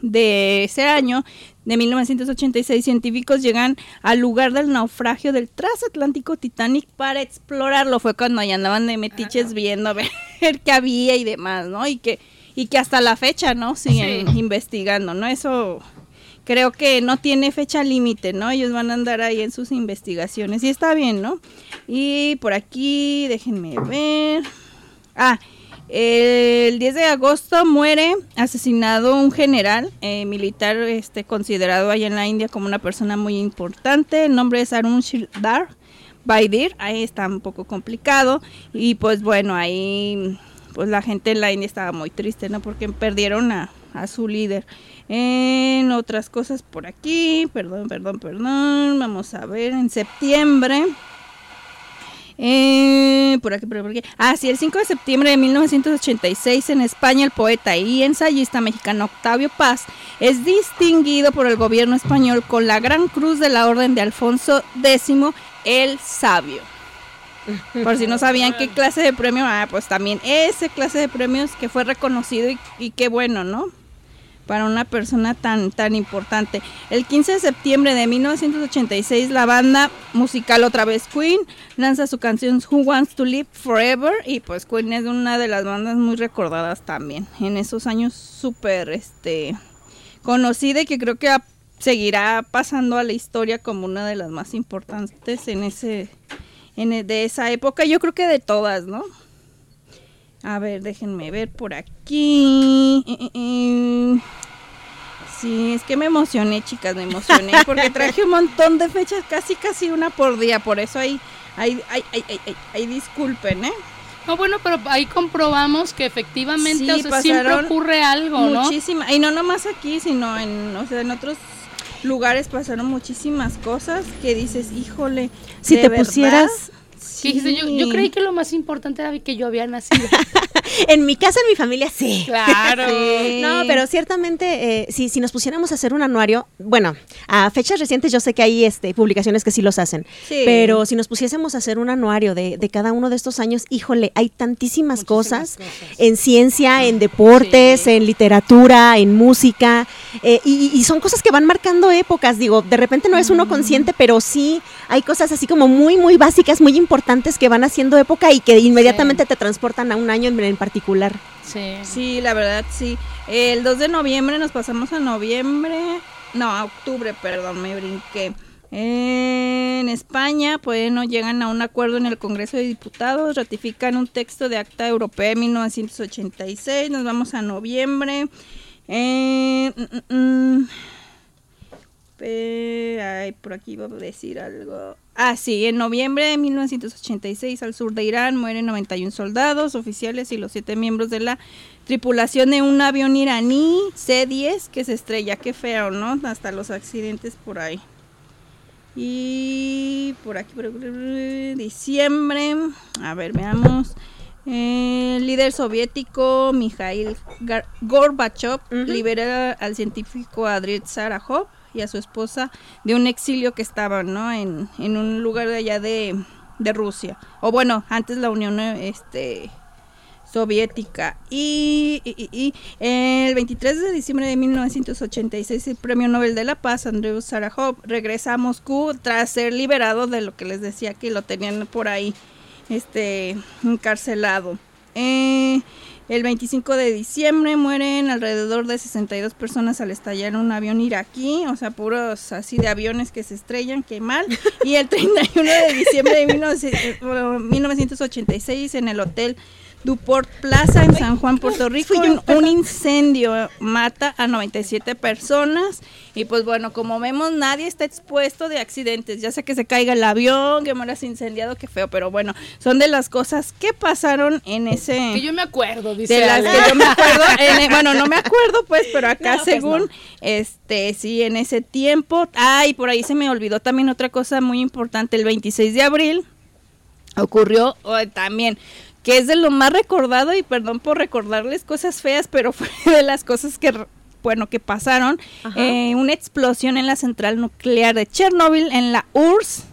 de ese año, de 1986, científicos llegan al lugar del naufragio del transatlántico Titanic para explorarlo. Fue cuando ya andaban de metiches viendo a ver qué había y demás, ¿no? Y que, y que hasta la fecha, ¿no? Siguen investigando, ¿no? Eso creo que no tiene fecha límite, ¿no? Ellos van a andar ahí en sus investigaciones y está bien, ¿no? Y por aquí, déjenme ver. Ah, el 10 de agosto muere asesinado un general eh, militar este, considerado allá en la India como una persona muy importante. El nombre es Arun Shirdar Baidir. Ahí está un poco complicado. Y pues bueno, ahí pues la gente en la India estaba muy triste, ¿no? Porque perdieron a, a su líder. En otras cosas por aquí, perdón, perdón, perdón. Vamos a ver, en septiembre. Eh, por aquí, por aquí. Ah, el 5 de septiembre de 1986 en España el poeta y ensayista mexicano Octavio Paz es distinguido por el gobierno español con la Gran Cruz de la Orden de Alfonso X el Sabio. Por si no sabían qué clase de premio, ah, pues también ese clase de premios que fue reconocido y, qué bueno, ¿no? Para una persona tan, tan importante. El 15 de septiembre de 1986, la banda musical otra vez Queen lanza su canción Who Wants to Live Forever. Y pues Queen es una de las bandas muy recordadas también. En esos años súper este, conocida y que creo que seguirá pasando a la historia como una de las más importantes en ese en e- de esa época. Yo creo que de todas, ¿no? A ver, déjenme ver por aquí. Eh, eh, eh. Sí, es que me emocioné, chicas, me emocioné porque traje un montón de fechas, casi casi una por día, por eso ahí, ahí, ahí, ahí, disculpen, ¿eh? No, bueno, pero ahí comprobamos que efectivamente Sí, o sea, siempre ocurre algo, ¿no? Muchísimas, y no nomás aquí, sino en, o sea, en otros lugares pasaron muchísimas cosas que dices, híjole, Si ¿de te verdad? pusieras dijiste, yo, yo Sí. creí que lo más importante era que yo había nacido. en mi casa, en mi familia, sí. Claro. No, pero ciertamente, eh, si, si nos pusiéramos a hacer un anuario, bueno, a fechas recientes yo sé que hay este, publicaciones que sí los hacen, Sí. pero si nos pusiésemos a hacer un anuario de, de cada uno de estos años, híjole, hay tantísimas cosas, en ciencia, en deportes, en literatura, en música, eh, y, y son cosas que van marcando épocas, digo, de repente no es uno consciente, pero sí hay cosas así como muy, muy básicas, muy importantes que van haciendo época y que inmediatamente te transportan a un año en, en particular. Sí. Sí, la verdad, sí. El 2 de noviembre nos pasamos a noviembre. No, a octubre, perdón, me brinqué. En España, pues no llegan a un acuerdo en el Congreso de Diputados, ratifican un texto de Acta Europea de 1986, nos vamos a noviembre. Eh, mm, mm, ay, por aquí iba a decir algo. Ah, sí, en noviembre de 1986 al sur de Irán mueren 91 soldados, oficiales y los siete miembros de la tripulación de un avión iraní C-10 que se estrella. Qué feo, ¿no? Hasta los accidentes por ahí. Y por aquí, por aquí, diciembre. A ver, veamos. El líder soviético Mikhail Gorbachev libera al científico Andrei Sarajov y a su esposa de un exilio que estaban ¿no? en, en un lugar de allá de, de Rusia. O bueno, antes la Unión este, Soviética. Y, el 23 de diciembre de 1986 el Premio Nobel de la Paz, Andrei Sarajov, regresa a Moscú tras ser liberado de lo que les decía que lo tenían por ahí este encarcelado. Eh, el 25 de diciembre mueren alrededor de 62 personas al estallar un avión iraquí, o sea, puros así de aviones que se estrellan, qué mal. Y el 31 de diciembre de 19 bueno, 1986 en el hotel Duport Plaza en San Juan, Puerto Rico, un, un incendio mata a 97 personas. Y pues bueno, como vemos nadie está expuesto de accidentes, ya sea que se caiga el avión, que mueras incendiado, qué feo, pero bueno, son de las cosas que pasaron en ese Que yo me acuerdo, dice de las que yo me acuerdo, en bueno, no me acuerdo pues, pero acá No, pues según, no. este, sí, en ese tiempo, ay, por ahí se me olvidó también otra cosa muy importante, el 26 de abril ocurrió oh, también, que es de lo más recordado y perdón por recordarles cosas feas, pero fue de las cosas que, bueno, que pasaron, eh, una explosión en la central nuclear de Chernobyl, en la URSS,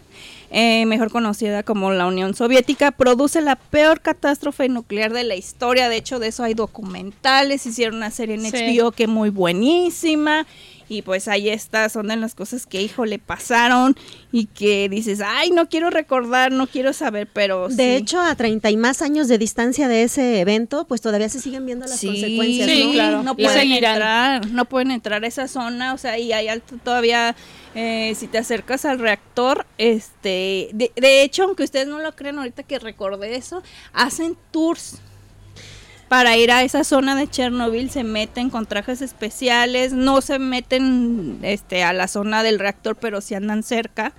eh, mejor conocida como la Unión Soviética, produce la peor catástrofe nuclear de la historia. De hecho, de eso hay documentales, hicieron una serie en Sí. HBO que muy buenísima. Y pues ahí está, son de las cosas que, hijo, le pasaron y que dices, ay, no quiero recordar, no quiero saber, pero De sí. hecho, a 30 y más años de distancia de ese evento, pues todavía se siguen viendo las Sí, consecuencias, Sí, ¿no? claro. no pueden entrar, no pueden entrar a esa zona, o sea, y hay alto todavía, eh, si te acercas al reactor, este, de, de hecho, aunque ustedes no lo crean ahorita que recordé eso, hacen tours para ir a esa zona de Chernobyl, se meten con trajes especiales, no se meten, este, a la zona del reactor, pero sí andan cerca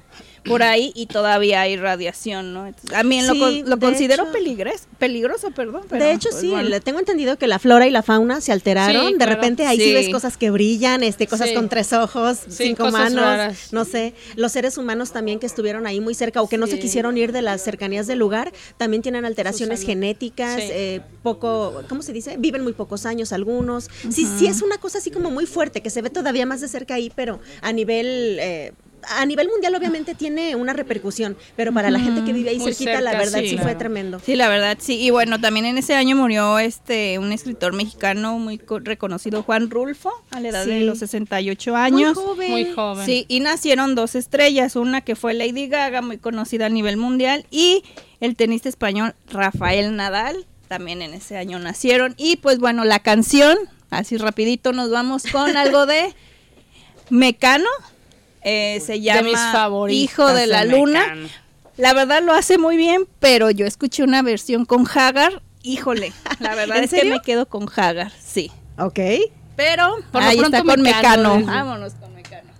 por ahí y todavía hay radiación, ¿no? Entonces, también lo, Sí, lo de considero hecho- peligres- peligroso, perdón. pero, de hecho, pues, sí, bueno. le tengo entendido que la flora y la fauna se alteraron. Sí, de claro. repente ahí sí. Sí. ves cosas que brillan, este, cosas con tres ojos, cinco manos, raras. no sé. Los seres humanos también que estuvieron ahí muy cerca o que no se quisieron ir de las cercanías del lugar, también tienen alteraciones genéticas, eh, poco, ¿cómo se dice? Viven muy pocos años algunos. Sí, sí es una cosa así como muy fuerte, que se ve todavía más de cerca ahí, pero a nivel... eh, a nivel mundial obviamente tiene una repercusión, pero para la gente que vive ahí Muy cerquita, la verdad sí, sí, fue tremendo. Sí, la verdad, sí. Y bueno, también en ese año murió este un escritor mexicano muy co- reconocido, Juan Rulfo, a la edad de los 68 años. Muy joven. Muy joven. Sí, y nacieron dos estrellas, una que fue Lady Gaga, muy conocida a nivel mundial, y el tenista español Rafael Nadal, también en ese año nacieron. Y pues bueno, la canción, así rapidito nos vamos con algo de Mecano, eh, se llama de mis favoritos. Hijo de la Luna. La verdad lo hace muy bien, pero yo escuché una versión con Hagar. Híjole, la verdad ¿En es que me quedo con Hagar, sí. Ok. Pero Por lo ahí está con Mecano. Vámonos con Mecano.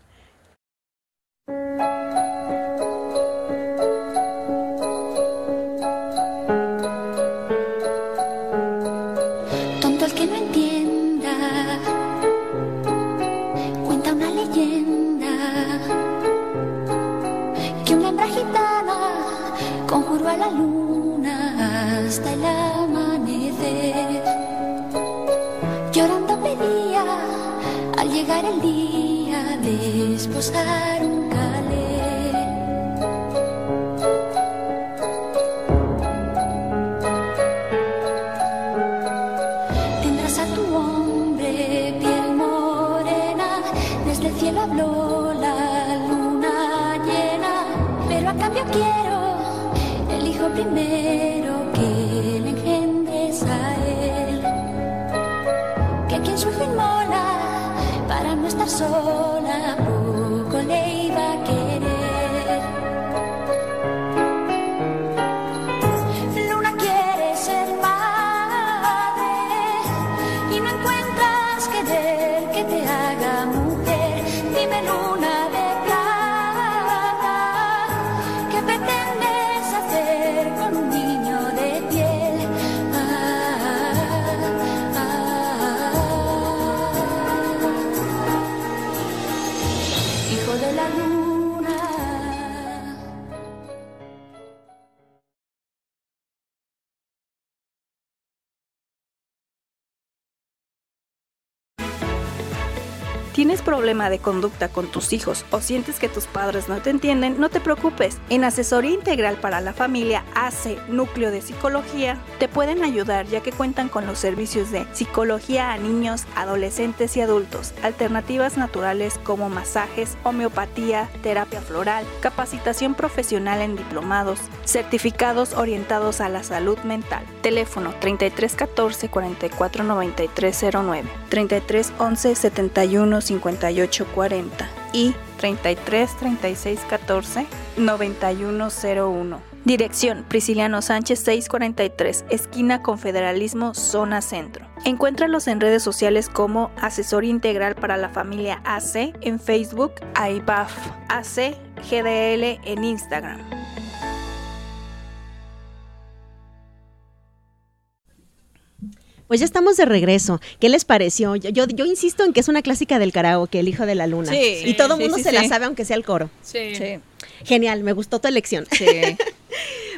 cosas. Problema de conducta con tus hijos o sientes que tus padres no te entienden? No te preocupes. En Asesoría Integral para la Familia AC Núcleo de Psicología te pueden ayudar ya que cuentan con los servicios de psicología a niños, adolescentes y adultos, alternativas naturales como masajes, homeopatía, terapia floral, capacitación profesional en diplomados, certificados orientados a la salud mental. Teléfono 3314 44 93 09, 3311 71 58 40 y 33 36 14 91 01. Dirección Prisciliano Sánchez 643, esquina Confederalismo, zona centro. Encuéntralos en redes sociales como Asesor Integral para la Familia AC en Facebook, AIBAF AC GDL en Instagram. Pues ya estamos de regreso. ¿Qué les pareció? Yo, yo, yo insisto en que es una clásica del karaoke, El Hijo de la Luna. Sí, y todo el sí, mundo sí, se sí. la sabe aunque sea el coro. Sí. Sí, Genial, me gustó tu elección. sí.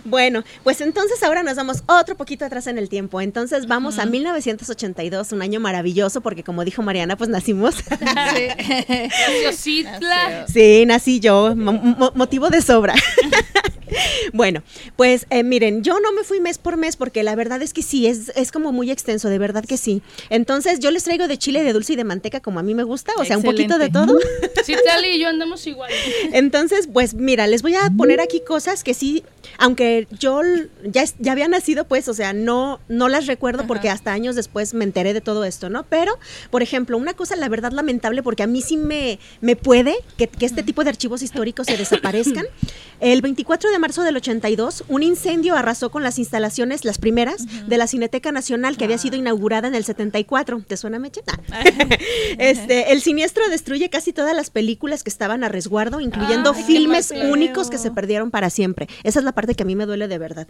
Bueno, pues entonces ahora nos vamos otro poquito atrás en el tiempo. Entonces vamos a 1982, un año maravilloso porque como dijo Mariana, pues nacimos. Sí, nací yo, mo- mo- motivo de sobra. bueno, pues eh, miren, yo no me fui mes por mes porque la verdad es que sí, es, es como muy extenso, de verdad que sí. Entonces yo les traigo de chile, de dulce y de manteca como a mí me gusta, o sea, un poquito de todo. Citlali y yo andamos igual. Entonces, pues mira, les voy a poner aquí cosas que sí, aunque yo ya, ya había nacido, pues, o sea, no, no las recuerdo porque hasta años después me enteré de todo esto, ¿no? Pero, por ejemplo, una cosa, la verdad, lamentable, porque a mí sí me, me puede que, que este tipo de archivos históricos se desaparezcan. El 24 de marzo del 82, un incendio arrasó con las instalaciones, las primeras, de la Cineteca Nacional, que había sido inaugurada en el 74. ¿Te suena, Meche? Ah. este, el siniestro destruye casi todas las películas que estaban a resguardo, incluyendo filmes únicos que se perdieron para siempre. Esa es la parte que a mí me duele de verdad.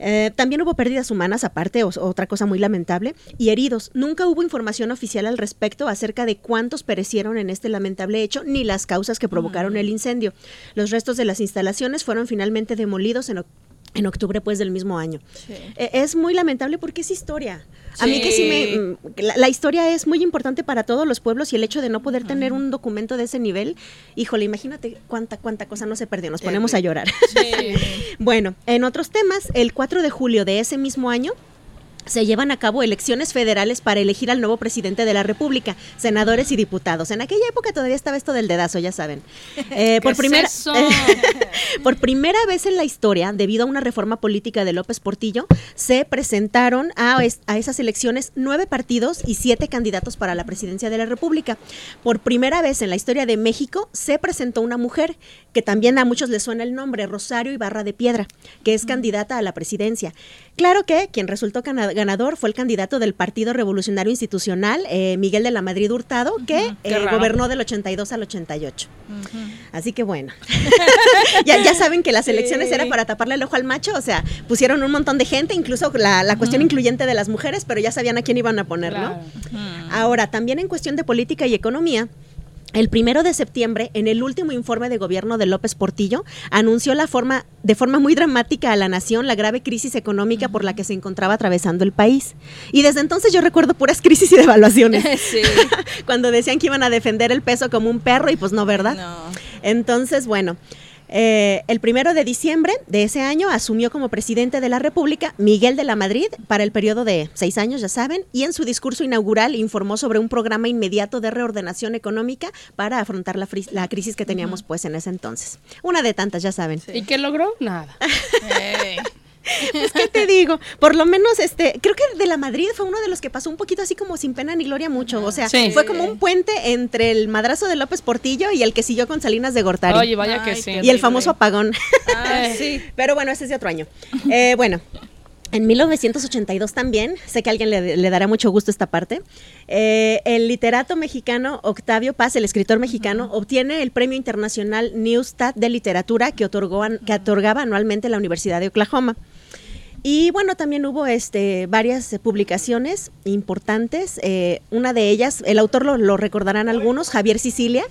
Eh, también hubo pérdidas humanas, aparte, o- otra cosa muy lamentable, y heridos. Nunca hubo información oficial al respecto acerca de cuántos perecieron en este lamentable hecho, ni las causas que provocaron el incendio. Los restos de las instalaciones fueron finalmente demolidos en, oc- en octubre pues del mismo año. Eh, es muy lamentable porque es historia. A mí que sí me... mm, La, la historia es muy importante para todos los pueblos y el hecho de no poder tener un documento de ese nivel, híjole, imagínate cuánta, cuánta cosa no se perdió, nos ponemos a llorar. Bueno, en otros temas, el 4 de julio de ese mismo año se llevan a cabo elecciones federales para elegir al nuevo presidente de la República, senadores y diputados. En aquella época todavía estaba esto del dedazo, ya saben. Eh, por, primera, por primera vez en la historia, debido a una reforma política de López Portillo, se presentaron a, es- a esas elecciones nueve partidos y siete candidatos para la presidencia de la República. Por primera vez en la historia de México se presentó una mujer, que también a muchos les suena el nombre, Rosario Ibarra de Piedra, que es candidata a la presidencia. Claro que quien resultó cana- ganador fue el candidato del Partido Revolucionario Institucional, eh, Miguel de la Madrid Hurtado, que eh, gobernó del 82 al 88. Así que bueno. ya, ya saben que las elecciones era para taparle el ojo al macho, o sea, pusieron un montón de gente, incluso la, la cuestión incluyente de las mujeres, pero ya sabían a quién iban a poner, ¿no? Ahora, también en cuestión de política y economía, el primero de septiembre, en el último informe de gobierno de López Portillo, anunció la forma, de forma muy dramática a la nación la grave crisis económica por la que se encontraba atravesando el país. Y desde entonces yo recuerdo puras crisis y devaluaciones. Sí. Cuando decían que iban a defender el peso como un perro y pues no, ¿verdad? No. Entonces, bueno, eh, el primero de diciembre de ese año asumió como presidente de la República Miguel de la Madrid para el periodo de seis años, ya saben, y en su discurso inaugural informó sobre un programa inmediato de reordenación económica para afrontar la, fris- la crisis que teníamos pues en ese entonces. Una de tantas, ya saben. ¿Y qué logró? Nada. Ey. Pues, ¿qué te digo? Por lo menos, este, creo que de la Madrid fue uno de los que pasó un poquito así como sin pena ni gloria mucho. O sea, Sí. fue como un puente entre el madrazo de López Portillo y el que siguió con Salinas de Gortari. Oye, vaya que Ay, sí. y el famoso apagón. Ah, sí. Pero bueno, ese es de otro año. Eh, bueno. En 1982 también, sé que a alguien le, le dará mucho gusto esta parte, eh, el literato mexicano Octavio Paz, el escritor mexicano, obtiene el Premio Internacional Neustadt de Literatura que, otorgó, an- que otorgaba anualmente la Universidad de Oklahoma. Y bueno, también hubo este, varias eh, publicaciones importantes. eh, una de ellas, el autor lo, lo recordarán algunos, Javier Sicilia,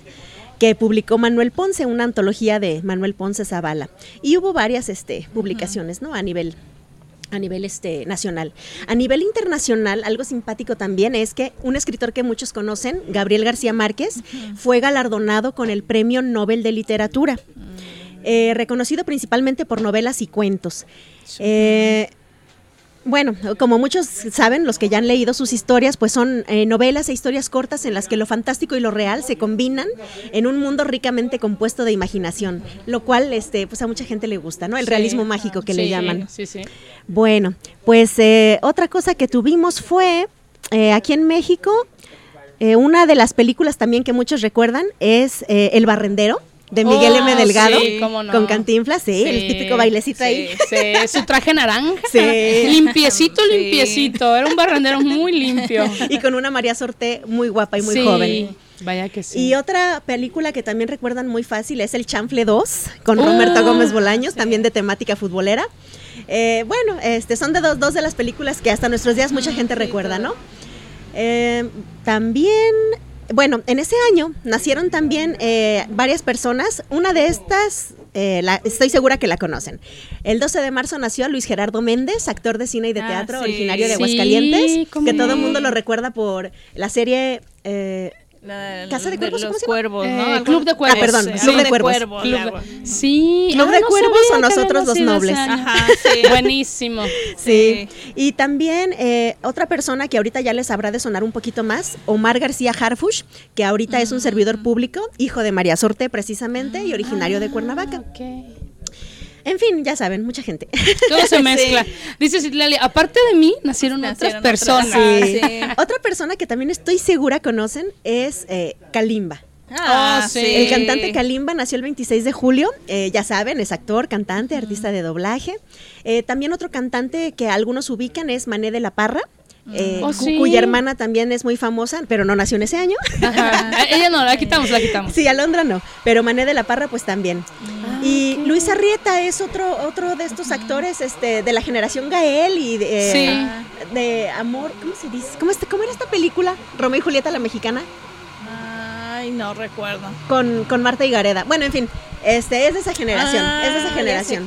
que publicó Manuel Ponce, una antología de Manuel Ponce Zavala. Y hubo varias este, publicaciones, ¿no? A nivel a nivel este nacional. A nivel internacional, algo simpático también es que un escritor que muchos conocen, Gabriel García Márquez, fue galardonado con el Premio Nobel de Literatura, eh, reconocido principalmente por novelas y cuentos. Eh, bueno, como muchos saben, los que ya han leído sus historias, pues son eh, novelas e historias cortas en las que lo fantástico y lo real se combinan en un mundo ricamente compuesto de imaginación, lo cual este, pues a mucha gente le gusta, ¿no? El Sí. realismo mágico que le llaman. Sí, sí. Bueno, pues eh, otra cosa que tuvimos fue eh, aquí en México, una de las películas también que muchos recuerdan es El Barrendero de Miguel Oh, M. Delgado sí, cómo no. con Cantinflas, sí, el típico bailecito ahí. Sí, su traje naranja. Sí. Limpiecito, Sí. limpiecito. Era un barrendero muy limpio. Y con una María Sorté muy guapa y muy Sí, joven. Vaya que sí. Y otra película que también recuerdan muy fácil es El Chanfle 2, con Oh, Roberto Gómez Bolaños, también de temática futbolera. Eh, bueno, este, son de dos, dos de las películas que hasta nuestros días mucha gente recuerda, ¿no? Eh, también, bueno, en ese año nacieron también eh, varias personas. Una de estas, eh, la- estoy segura que la conocen. El 12 de marzo nació Luis Gerardo Méndez, actor de cine y de Ah, teatro sí. originario de Aguascalientes, que todo el mundo lo recuerda por la serie... eh, La- ¿Casa de Cuervos, los se llama? cuervos, ¿no? Eh, Algo- Club de Cuervos. Ah, perdón, Club de Cuervos. Club de- Sí. ¿Club ah, de no Cuervos o Nosotros los Nobles? Ajá, sí. Buenísimo. Sí. Y también eh, otra persona que ahorita ya les habrá de sonar un poquito más, Omar García Harfush, que ahorita es un servidor público, hijo de María Sorte precisamente y originario de Cuernavaca. Ok. En fin, ya saben, mucha gente. Todo se mezcla. Dice Citlali, aparte de mí, nacieron, Nacieron otras otras. personas. Sí. Otra persona que también estoy segura conocen es eh, Kalimba. Ah, Oh, sí. sí. El cantante Kalimba nació el 26 de julio, eh, ya saben, es actor, cantante, artista de doblaje. Eh, también otro cantante que algunos ubican es Mané de la Parra, eh, Oh, cu- sí. cuya hermana también es muy famosa, pero no nació en ese año. Ajá. Ella no, la quitamos, la quitamos. Sí, Alondra no, pero Mané de la Parra pues también. Ah, y Luis Arrieta es otro otro de estos actores este de la generación Gael y de, eh, de amor, ¿cómo se dice? ¿Cómo, está- ¿Cómo era esta película? Romeo y Julieta la mexicana Ay, no recuerdo. con, con Marta y Gareda. Bueno, en fin, este es de esa generación, es de Ah, esa ya sé generación.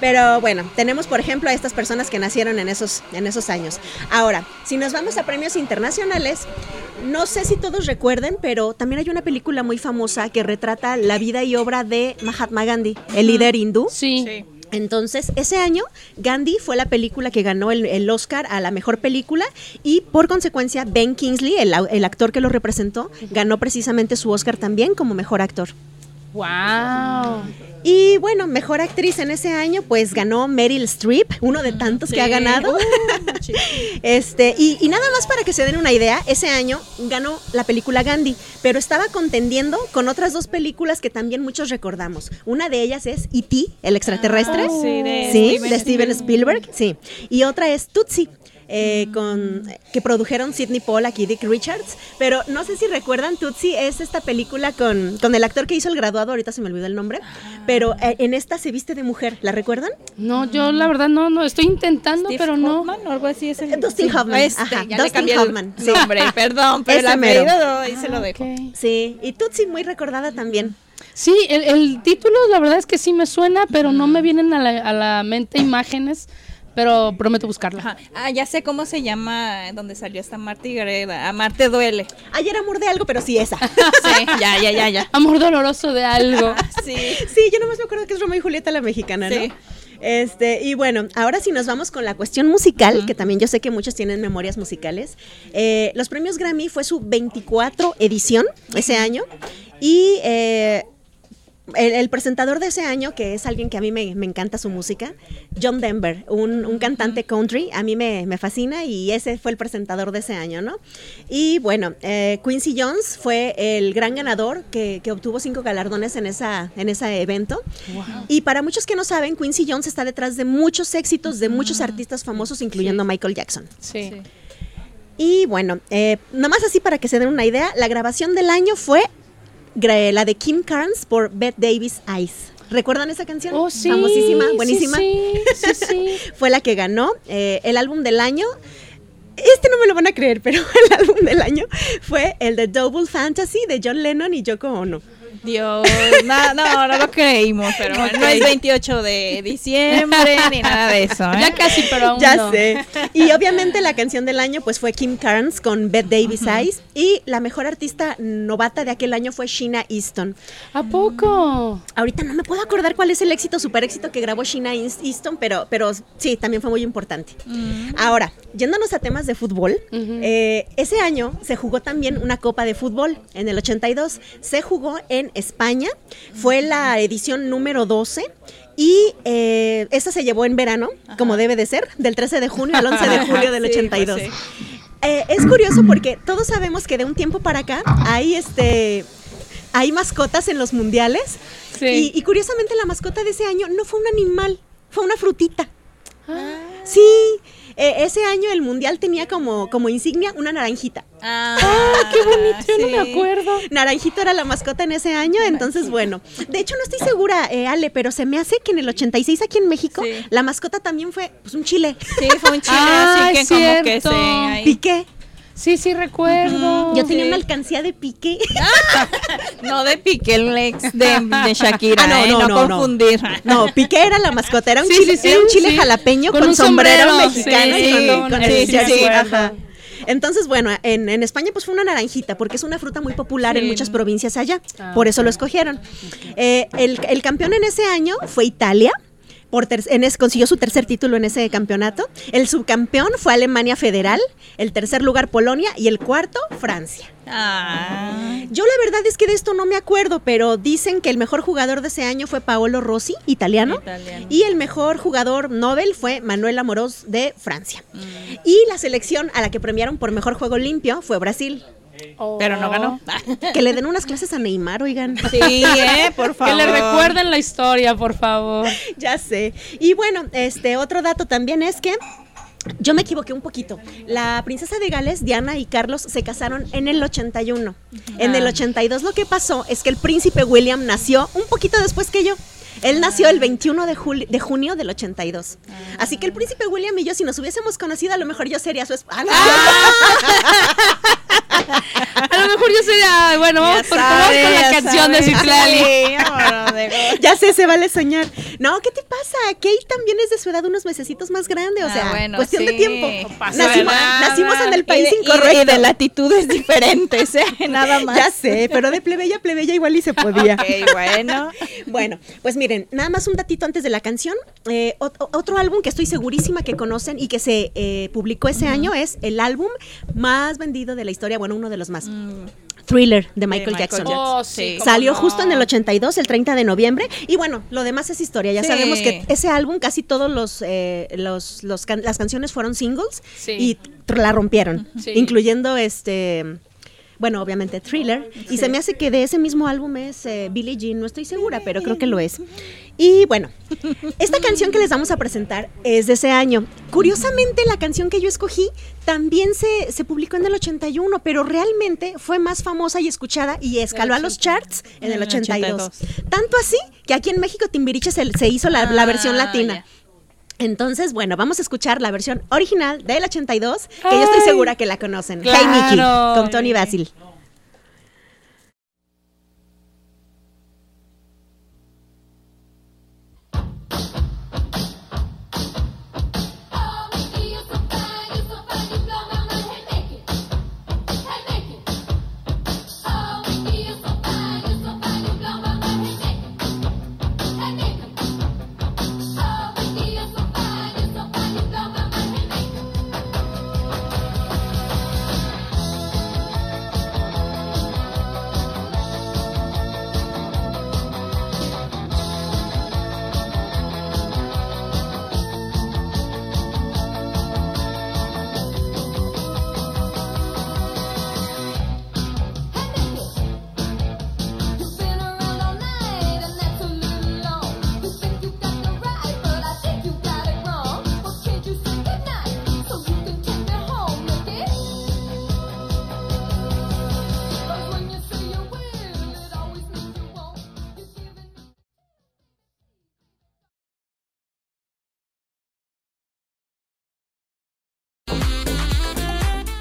Pero bueno, tenemos por ejemplo a estas personas que nacieron en esos, en esos años. Ahora, si nos vamos a premios internacionales, no sé si todos recuerden, pero también hay una película muy famosa que retrata la vida y obra de Mahatma Gandhi, el líder hindú. Sí. Sí. Entonces, ese año, Gandhi fue la película que ganó el, el Oscar a la mejor película y por consecuencia Ben Kingsley, el, el actor que lo representó, ganó precisamente su Oscar también como mejor actor. Wow. Y bueno, mejor actriz en ese año, pues ganó Meryl Streep, uno de tantos que ha ganado. Uh. Este, y, y nada más para que se den una idea, ese año ganó la película Gandhi, pero estaba contendiendo con otras dos películas que también muchos recordamos. Una de ellas es E.T., el extraterrestre. Ah, sí, de Sí, Steven de Steven Spielberg, sí. Y otra es Tootsie. Eh, con que produjeron Sidney Pollack y Dick Richards, pero no sé si recuerdan Tootsie es esta película con, con el actor que hizo El Graduado, ahorita se me olvidó el nombre, pero pero eh, en esta se viste de mujer, ¿la recuerdan? No, yo la verdad no, no, estoy intentando, Steve pero no. Hoffman o algo así es el Eh, Dustin sí, Hoffman, este, ajá, ya le Dustin el Hoffman, sí. nombre, perdón, pero la mero. ahí se lo dejo. Ok. Sí, y Tutsi muy recordada también. Sí, el, el título la verdad es que sí me suena, pero no me vienen a la, a la mente imágenes, pero prometo buscarla. Ajá. Ah, ya sé cómo se llama donde salió esta Marta Gareda. Amarte duele. Ayer amor de algo, pero sí esa. Sí, ya, ya, ya, ya. Amor doloroso de algo. Sí. Sí, yo nomás me acuerdo que es Romeo y Julieta la mexicana, ¿no? Sí. Este, y bueno, ahora sí nos vamos con la cuestión musical, que también yo sé que muchos tienen memorias musicales. Eh, los premios Grammy fue su 24 edición ese año y eh, el, el presentador de ese año, que es alguien que a mí me, me encanta su música, John Denver, un, un cantante country, a mí me, me fascina y ese fue el presentador de ese año, ¿no? Y bueno, eh, Quincy Jones fue el gran ganador que, que obtuvo cinco galardones en, esa, en ese evento. Y para muchos que no saben, Quincy Jones está detrás de muchos éxitos de muchos artistas famosos, incluyendo Michael Jackson. Sí. Y bueno, eh, nomás así para que se den una idea, la grabación del año fue la de Kim Carnes por Bette Davis Eyes. ¿Recuerdan esa canción? Oh, sí. Famosísima, sí, buenísima. Sí, sí, sí. Fue la que ganó eh, el álbum del año. Este no me lo van a creer, pero el álbum del año fue el de Double Fantasy de John Lennon y Yoko Ono. Dios, no, no, no lo creímos, pero bueno, no es 28 de diciembre ni nada de eso. ¿eh? Ya casi, pero aún Ya no. sé. Y obviamente la canción del año pues fue Kim Carnes con Bette Davis Eyes y la mejor artista novata de aquel año fue Sheena Easton. ¿A poco? Ahorita no me puedo acordar cuál es el éxito, super éxito que grabó Sheena Eas- Easton, pero, pero sí, también fue muy importante. Ahora, yéndonos a temas de fútbol, eh, ese año se jugó también una copa de fútbol en el 82. Se jugó en España, fue la edición número 12. Y eh, esa se llevó en verano, como debe de ser, del 13 de junio al 11 de julio del Sí, pues 82. sí. Eh, es curioso porque todos sabemos que de un tiempo para acá hay este hay mascotas en los mundiales Sí. y, y curiosamente la mascota de ese año no fue un animal, fue una frutita. Ah. Sí, eh, ese año el mundial tenía como, como insignia una naranjita. Ah, qué bonito, yo no sí. me acuerdo. Naranjito era la mascota en ese año, entonces bueno. De hecho no estoy segura, eh, Ale, pero se me hace que en el 86 aquí en México Sí. la mascota también fue pues, un chile. Sí, fue un chile Ah, así que es como que cierto. se... ahí- Piqué. Sí, sí recuerdo. Yo tenía una alcancía de piqué. No de Piqué el ex de, de Shakira, Ah, no, ¿eh? no, no, no, confundir. No, Piqué era la mascota, era un Sí, chile, sí, sí, era un chile jalapeño con, Con un sombrero, sombrero, mexicano sí, y sí, con, con el ajá. Entonces, bueno, en, en España pues fue una naranjita, porque es una fruta muy popular en muchas provincias allá, Ah, por eso lo escogieron. Eh, el, el campeón en ese año fue Italia, por ter- en es- consiguió su tercer título en ese campeonato. El subcampeón fue Alemania Federal, el tercer lugar Polonia y el cuarto Francia. Ah, Yo la verdad es que de esto no me acuerdo, pero dicen que el mejor jugador de ese año fue Paolo Rossi, italiano, Italiano. y el mejor jugador Nobel fue Manuel Amorós de Francia. Y la selección a la que premiaron por mejor juego limpio fue Brasil. Pero no ganó. Que le den unas clases a Neymar, oigan. Sí, eh, por Que favor. le recuerden la historia, por favor. ya sé. Y bueno, este otro dato también es que yo me equivoqué un poquito. La princesa de Gales, Diana y Carlos, se casaron en el 81. En el 82 lo que pasó es que el príncipe William nació un poquito después que yo. Él nació el 21 de, juli- de junio del 82. Así que el príncipe William y yo, si nos hubiésemos conocido, a lo mejor yo sería su esposa. A lo mejor yo sería, bueno, vamos, por- vamos con la canción de. Citlali. Sí, ya sé, se vale soñar. No, ¿qué te pasa? Kate también es de su edad unos mesecitos más grande. O Ah, sea, bueno, cuestión de tiempo. No pasa Nacimos, nada. nacimos en el país Y de- y de- incorrecto. Y de latitudes diferentes, ¿eh? Nada más. Ya sé, pero de plebeya a plebeya igual y se podía. Ok, bueno. Bueno, pues miren, nada más un datito antes de la canción. Eh, ot- otro álbum que estoy segurísima que conocen y que se eh, publicó ese año es el álbum más vendido de la historia, bueno, uno de los más. Thriller de Michael, Michael Jackson. Jackson. Oh, sí, Salió no. justo en el 82, el 30 de noviembre. Y bueno, lo demás es historia. Ya Sí. sabemos que ese álbum, casi todos los, eh, los, los can- las canciones fueron singles Sí. y la rompieron, Sí. incluyendo este. Bueno, obviamente Thriller. Y se me hace que de ese mismo álbum es eh, Billie Jean, no estoy segura, pero creo que lo es. Y bueno, esta canción que les vamos a presentar es de ese año. Curiosamente, la canción que yo escogí también se, se publicó en el 81, pero realmente fue más famosa y escuchada y escaló a los charts en el 82. Tanto así que aquí en México Timbiriche se, se hizo la, la versión Ah, latina. Entonces, bueno, vamos a escuchar la versión original del 82, que yo estoy segura que la conocen. Hey Mickey, con Tony Basil.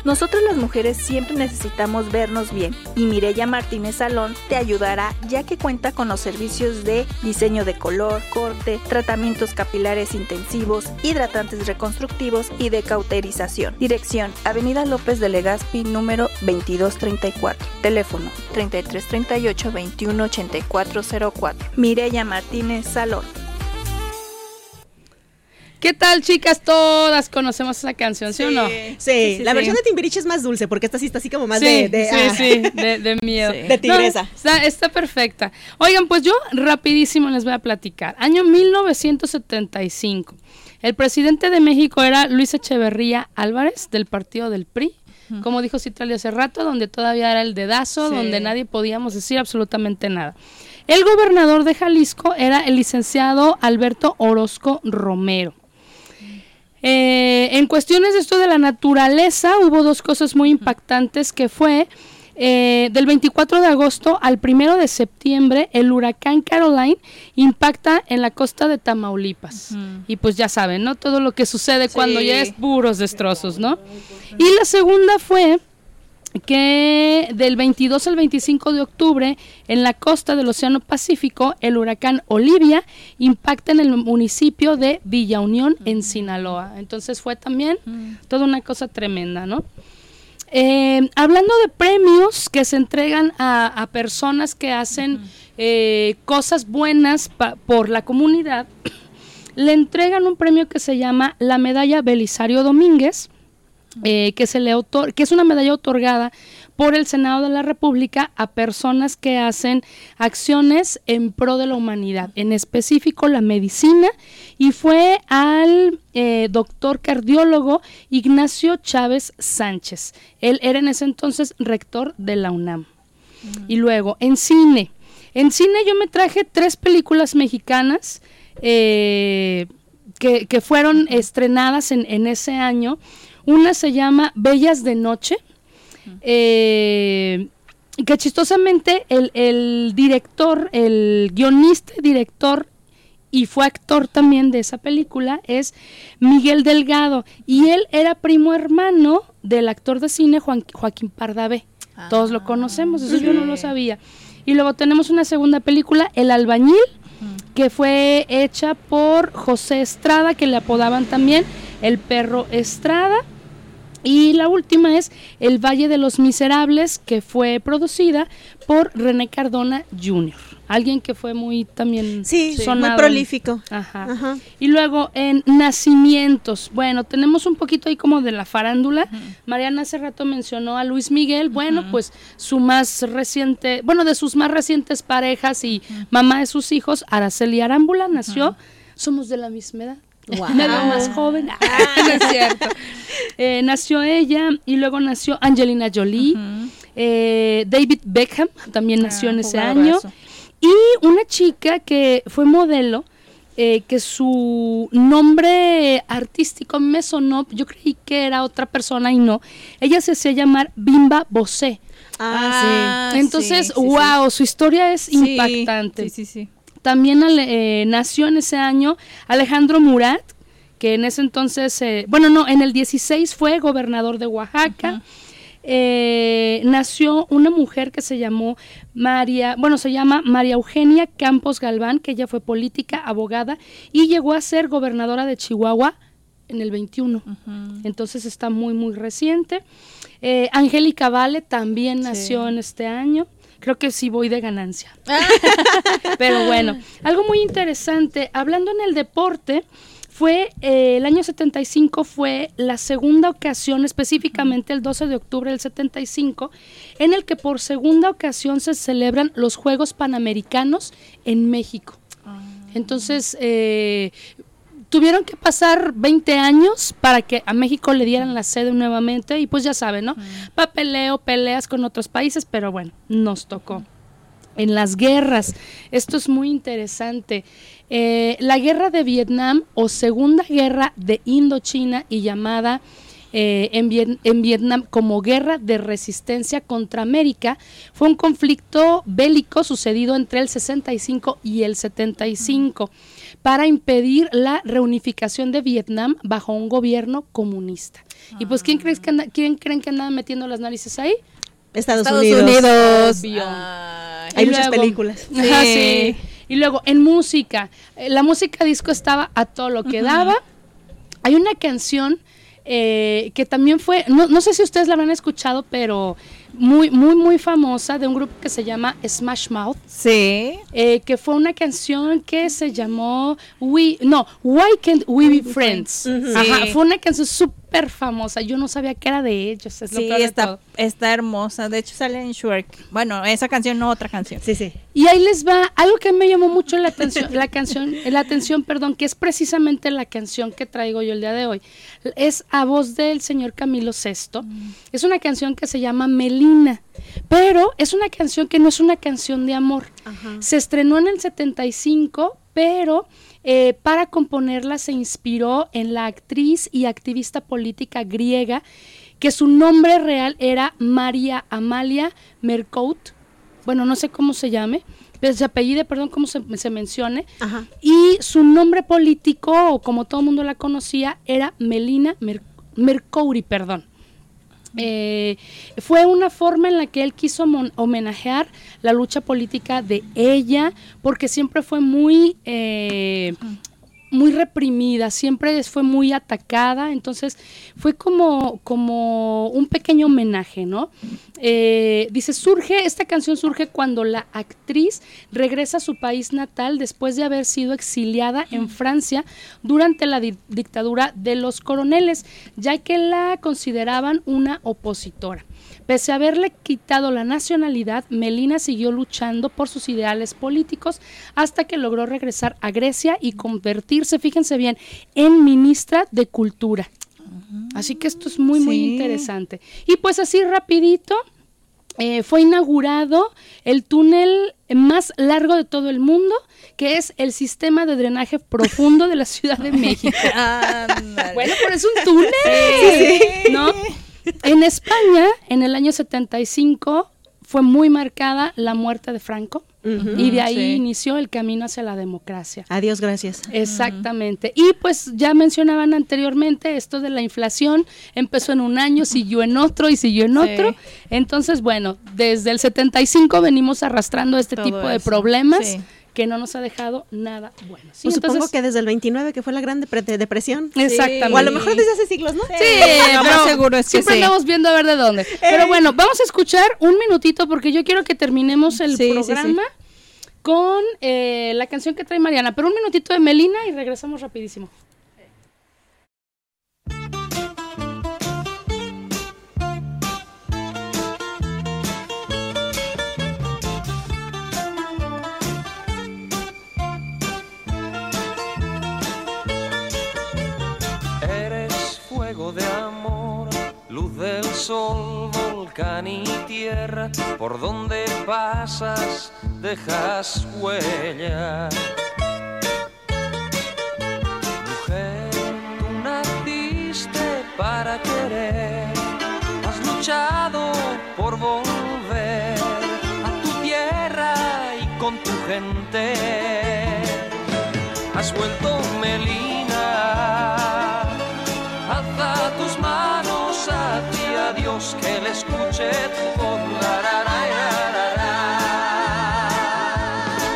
Nosotros las mujeres siempre necesitamos vernos bien y Mireya Martínez Salón te ayudará ya que cuenta con los servicios de diseño de color, corte, tratamientos capilares intensivos, hidratantes reconstructivos y de cauterización. Dirección: Avenida López de Legazpi número 2234. Teléfono: 3338 218404. Mireya Martínez Salón. ¿Qué tal, chicas? Todas conocemos esa canción, ¿sí, o no? Sí, sí, la sí. versión de Timbiriche es más dulce porque esta sí está así como más sí, de, de- sí, ah. sí, de, de miedo. Sí. De tigresa. No, está, está perfecta. Oigan, pues yo rapidísimo les voy a platicar. Año 1975. El presidente de México era Luis Echeverría Álvarez del partido del PRI. Como dijo Citrali hace rato, donde todavía era el dedazo, Sí. donde nadie podíamos decir absolutamente nada. El gobernador de Jalisco era el licenciado Alberto Orozco Romero. Eh, en cuestiones de esto de la naturaleza, hubo dos cosas muy impactantes que fue eh, del 24 de agosto al 1 de septiembre, el huracán Caroline impacta en la costa de Tamaulipas. Y pues ya saben, ¿no? Todo lo que sucede cuando ya es puros destrozos, ¿no? Y la segunda fue que del 22 al 25 de octubre en la costa del Océano Pacífico el huracán Olivia impacta en el municipio de Villa Unión en Sinaloa. Entonces fue también toda una cosa tremenda, ¿no? Eh, hablando de premios que se entregan a, a personas que hacen eh, cosas buenas pa- por la comunidad, le entregan un premio que se llama la medalla Belisario Domínguez, eh, que se le otor- que es una medalla otorgada por el Senado de la República a personas que hacen acciones en pro de la humanidad, en específico la medicina, y fue al eh, doctor cardiólogo Ignacio Chávez Sánchez. Él era en ese entonces rector de la UNAM. Y luego, en cine. En cine yo me traje tres películas mexicanas eh, que, que fueron estrenadas en, en ese año. Una se llama Bellas de Noche. eh, que chistosamente el, el director, el guionista, director y fue actor también de esa película es Miguel Delgado y él era primo hermano del actor de cine Juan- Joaquín Pardavé. Todos lo conocemos, eso yo no lo sabía. Y luego tenemos una segunda película, El albañil, que fue hecha por José Estrada, que le apodaban también El perro Estrada. Y la última es El Valle de los Miserables, que fue producida por René Cardona Jr., alguien que fue muy también Sí, muy prolífico. Ajá. Ajá. Y luego en nacimientos, bueno, tenemos un poquito ahí como de la farándula. Mariana hace rato mencionó a Luis Miguel, bueno, pues su más reciente, bueno, de sus más recientes parejas y mamá de sus hijos, Araceli Arámbula, nació, somos de la misma edad. Me veo más joven. Ah, no es cierto. Eh, nació ella y luego nació Angelina Jolie. Eh, David Beckham también nació en ese año. Y una chica que fue modelo, eh, que su nombre artístico me sonó, yo creí que era otra persona y no. Ella se hacía llamar Bimba Bosé. Ah, sí. Entonces, sí, sí, wow, su historia es impactante. Sí, sí, sí. También eh, nació en ese año Alejandro Murat, que en ese entonces, eh, bueno, no, en el 16 fue gobernador de Oaxaca. Eh, nació una mujer que se llamó María, bueno, se llama María Eugenia Campos Galván, que ella fue política, abogada y llegó a ser gobernadora de Chihuahua en el 21. Entonces está muy, muy reciente. Eh, Angélica Vale también nació en este año. Creo que sí voy de ganancia. Pero bueno, algo muy interesante, hablando en el deporte, fue eh, el año 75 fue la segunda ocasión, específicamente el 12 de octubre del 75, en el que por segunda ocasión se celebran los Juegos Panamericanos en México. Entonces, eh, tuvieron que pasar 20 años para que a México le dieran la sede nuevamente y pues ya saben, ¿no? Papeleo, peleas con otros países, pero bueno, nos tocó. En las guerras, esto es muy interesante. Eh, la guerra de Vietnam o Segunda Guerra de Indochina y llamada eh, en, Viet- en Vietnam como guerra de resistencia contra América fue un conflicto bélico sucedido entre el 65 y el 75 para impedir la reunificación de Vietnam bajo un gobierno comunista. Y pues ¿quién, crees que anda- quién creen que andaban metiendo las narices ahí? Estados, Estados Unidos. Hay muchas luego- películas. Ajá, Sí. sí. Y luego en música, eh, la música disco estaba a todo lo que daba. Hay una canción eh, que también fue, no, no sé si ustedes la habrán escuchado, pero muy, muy, muy famosa de un grupo que se llama Smash Mouth. Sí. eh, que fue una canción que se llamó We no Why Can't We Be Friends Ajá, fue una canción súper famosa yo no sabía que era de ellos es Sí, está, está hermosa. De hecho, sale en Shrek. Bueno, esa canción no, otra canción. Sí, sí. Y ahí les va algo que me llamó mucho la atención, la canción, la atención, perdón, que es precisamente la canción que traigo yo el día de hoy. Es a voz del señor Camilo VI. Es una canción que se llama Melina, pero es una canción que no es una canción de amor. Se estrenó en el 75, pero eh, para componerla se inspiró en la actriz y activista política griega que su nombre real era María Amalia Mercout. Bueno, no sé cómo se llame, pero se apellide, perdón, cómo se, se mencione. Ajá. Y su nombre político, o como todo el mundo la conocía, era Melina Mer- Mercouri, perdón. Eh, fue una forma en la que él quiso homenajear la lucha política de ella, porque siempre fue muy, eh, muy reprimida, siempre fue muy atacada, entonces fue como, como un pequeño homenaje, ¿no? Eh, dice, surge, esta canción surge cuando la actriz regresa a su país natal después de haber sido exiliada en Francia durante la di- dictadura de los coroneles, ya que la consideraban una opositora. Pese a haberle quitado la nacionalidad, Melina siguió luchando por sus ideales políticos hasta que logró regresar a Grecia y convertirse, fíjense bien, en ministra de Cultura. Así que esto es muy, muy Sí. interesante. Y pues así rapidito, eh, fue inaugurado el túnel más largo de todo el mundo, que es el sistema de drenaje profundo de la Ciudad de México. Bueno, pero es un túnel, ¿no? En España, en el año 75, fue muy marcada la muerte de Franco y de ahí sí. inició el camino hacia la democracia. Adiós, gracias. Exactamente. Y pues ya mencionaban anteriormente esto de la inflación, empezó en un año, siguió en otro y siguió en Sí. otro. Entonces, bueno, desde el 75 venimos arrastrando este Todo tipo de eso, problemas sí. Que no nos ha dejado nada bueno. ¿sí? Pues supongo que desde el 29, que fue la gran depre- de- depresión. Exactamente. O a lo mejor desde hace siglos, ¿no? Sí, pero seguro es que siempre sí. andamos viendo a ver de dónde. Pero bueno, vamos a escuchar un minutito porque yo quiero que terminemos el Sí, sí, programa con eh, la canción que trae Mariana. Pero un minutito de Melina y regresamos rapidísimo. De amor, luz del sol, volcán y tierra, por donde pasas dejas huella. Mujer, tú naciste para querer, has luchado por volver a tu tierra y con tu gente. Dios que le escuche tu voz. La, la, la.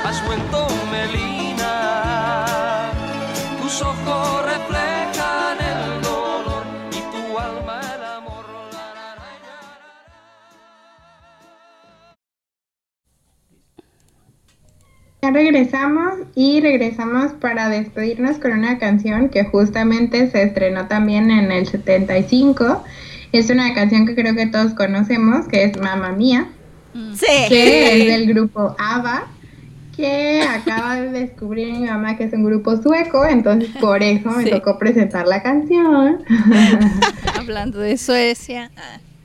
Has vuelto Melina, tus ojos reflejan el dolor y tu alma el amor. Ya regresamos y regresamos para despedirnos con una canción que justamente se estrenó también en el 75. Es una canción que creo que todos conocemos, que es Mamma Mía, Sí. que es del grupo ABBA, que acaba de descubrir mi mamá que es un grupo sueco, entonces por eso me Sí. tocó presentar la canción. Hablando de Suecia.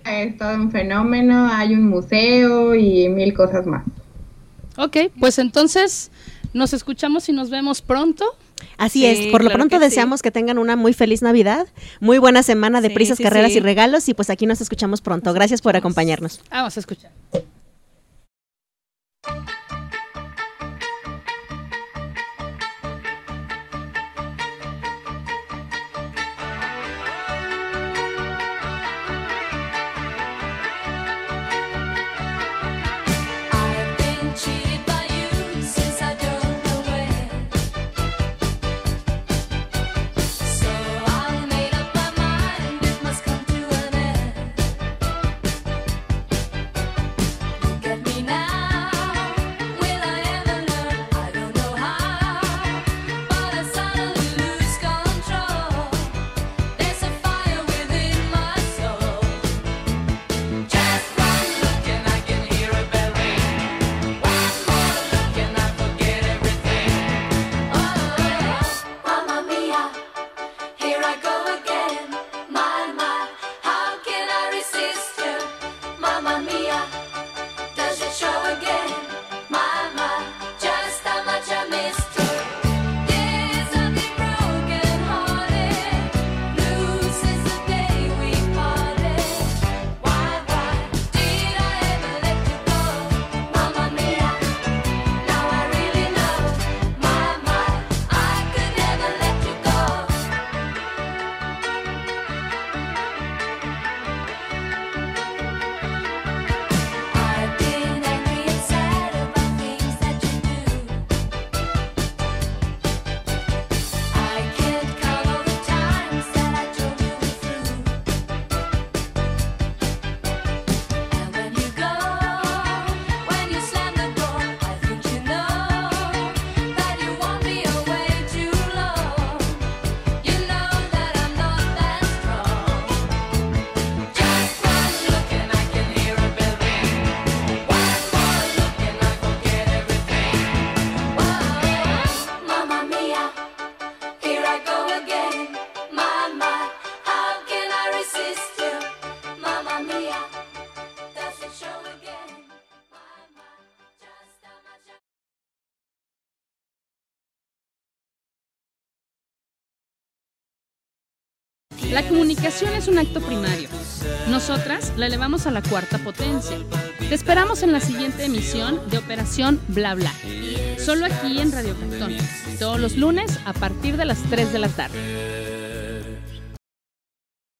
es todo un fenómeno, hay un museo y mil cosas más. Ok, pues entonces nos escuchamos y nos vemos pronto. Así Sí, es, por lo claro pronto sí. deseamos que tengan una muy feliz Navidad, muy buena semana de Sí, prisas, carreras y regalos y pues aquí nos escuchamos pronto. Gracias por acompañarnos. Vamos a escuchar. La comunicación es un acto primario. Nosotras la elevamos a la cuarta potencia. Te esperamos en la siguiente emisión de Operación Bla Bla. Solo aquí en Radio Cantón. Todos los lunes a partir de las 3 de la tarde.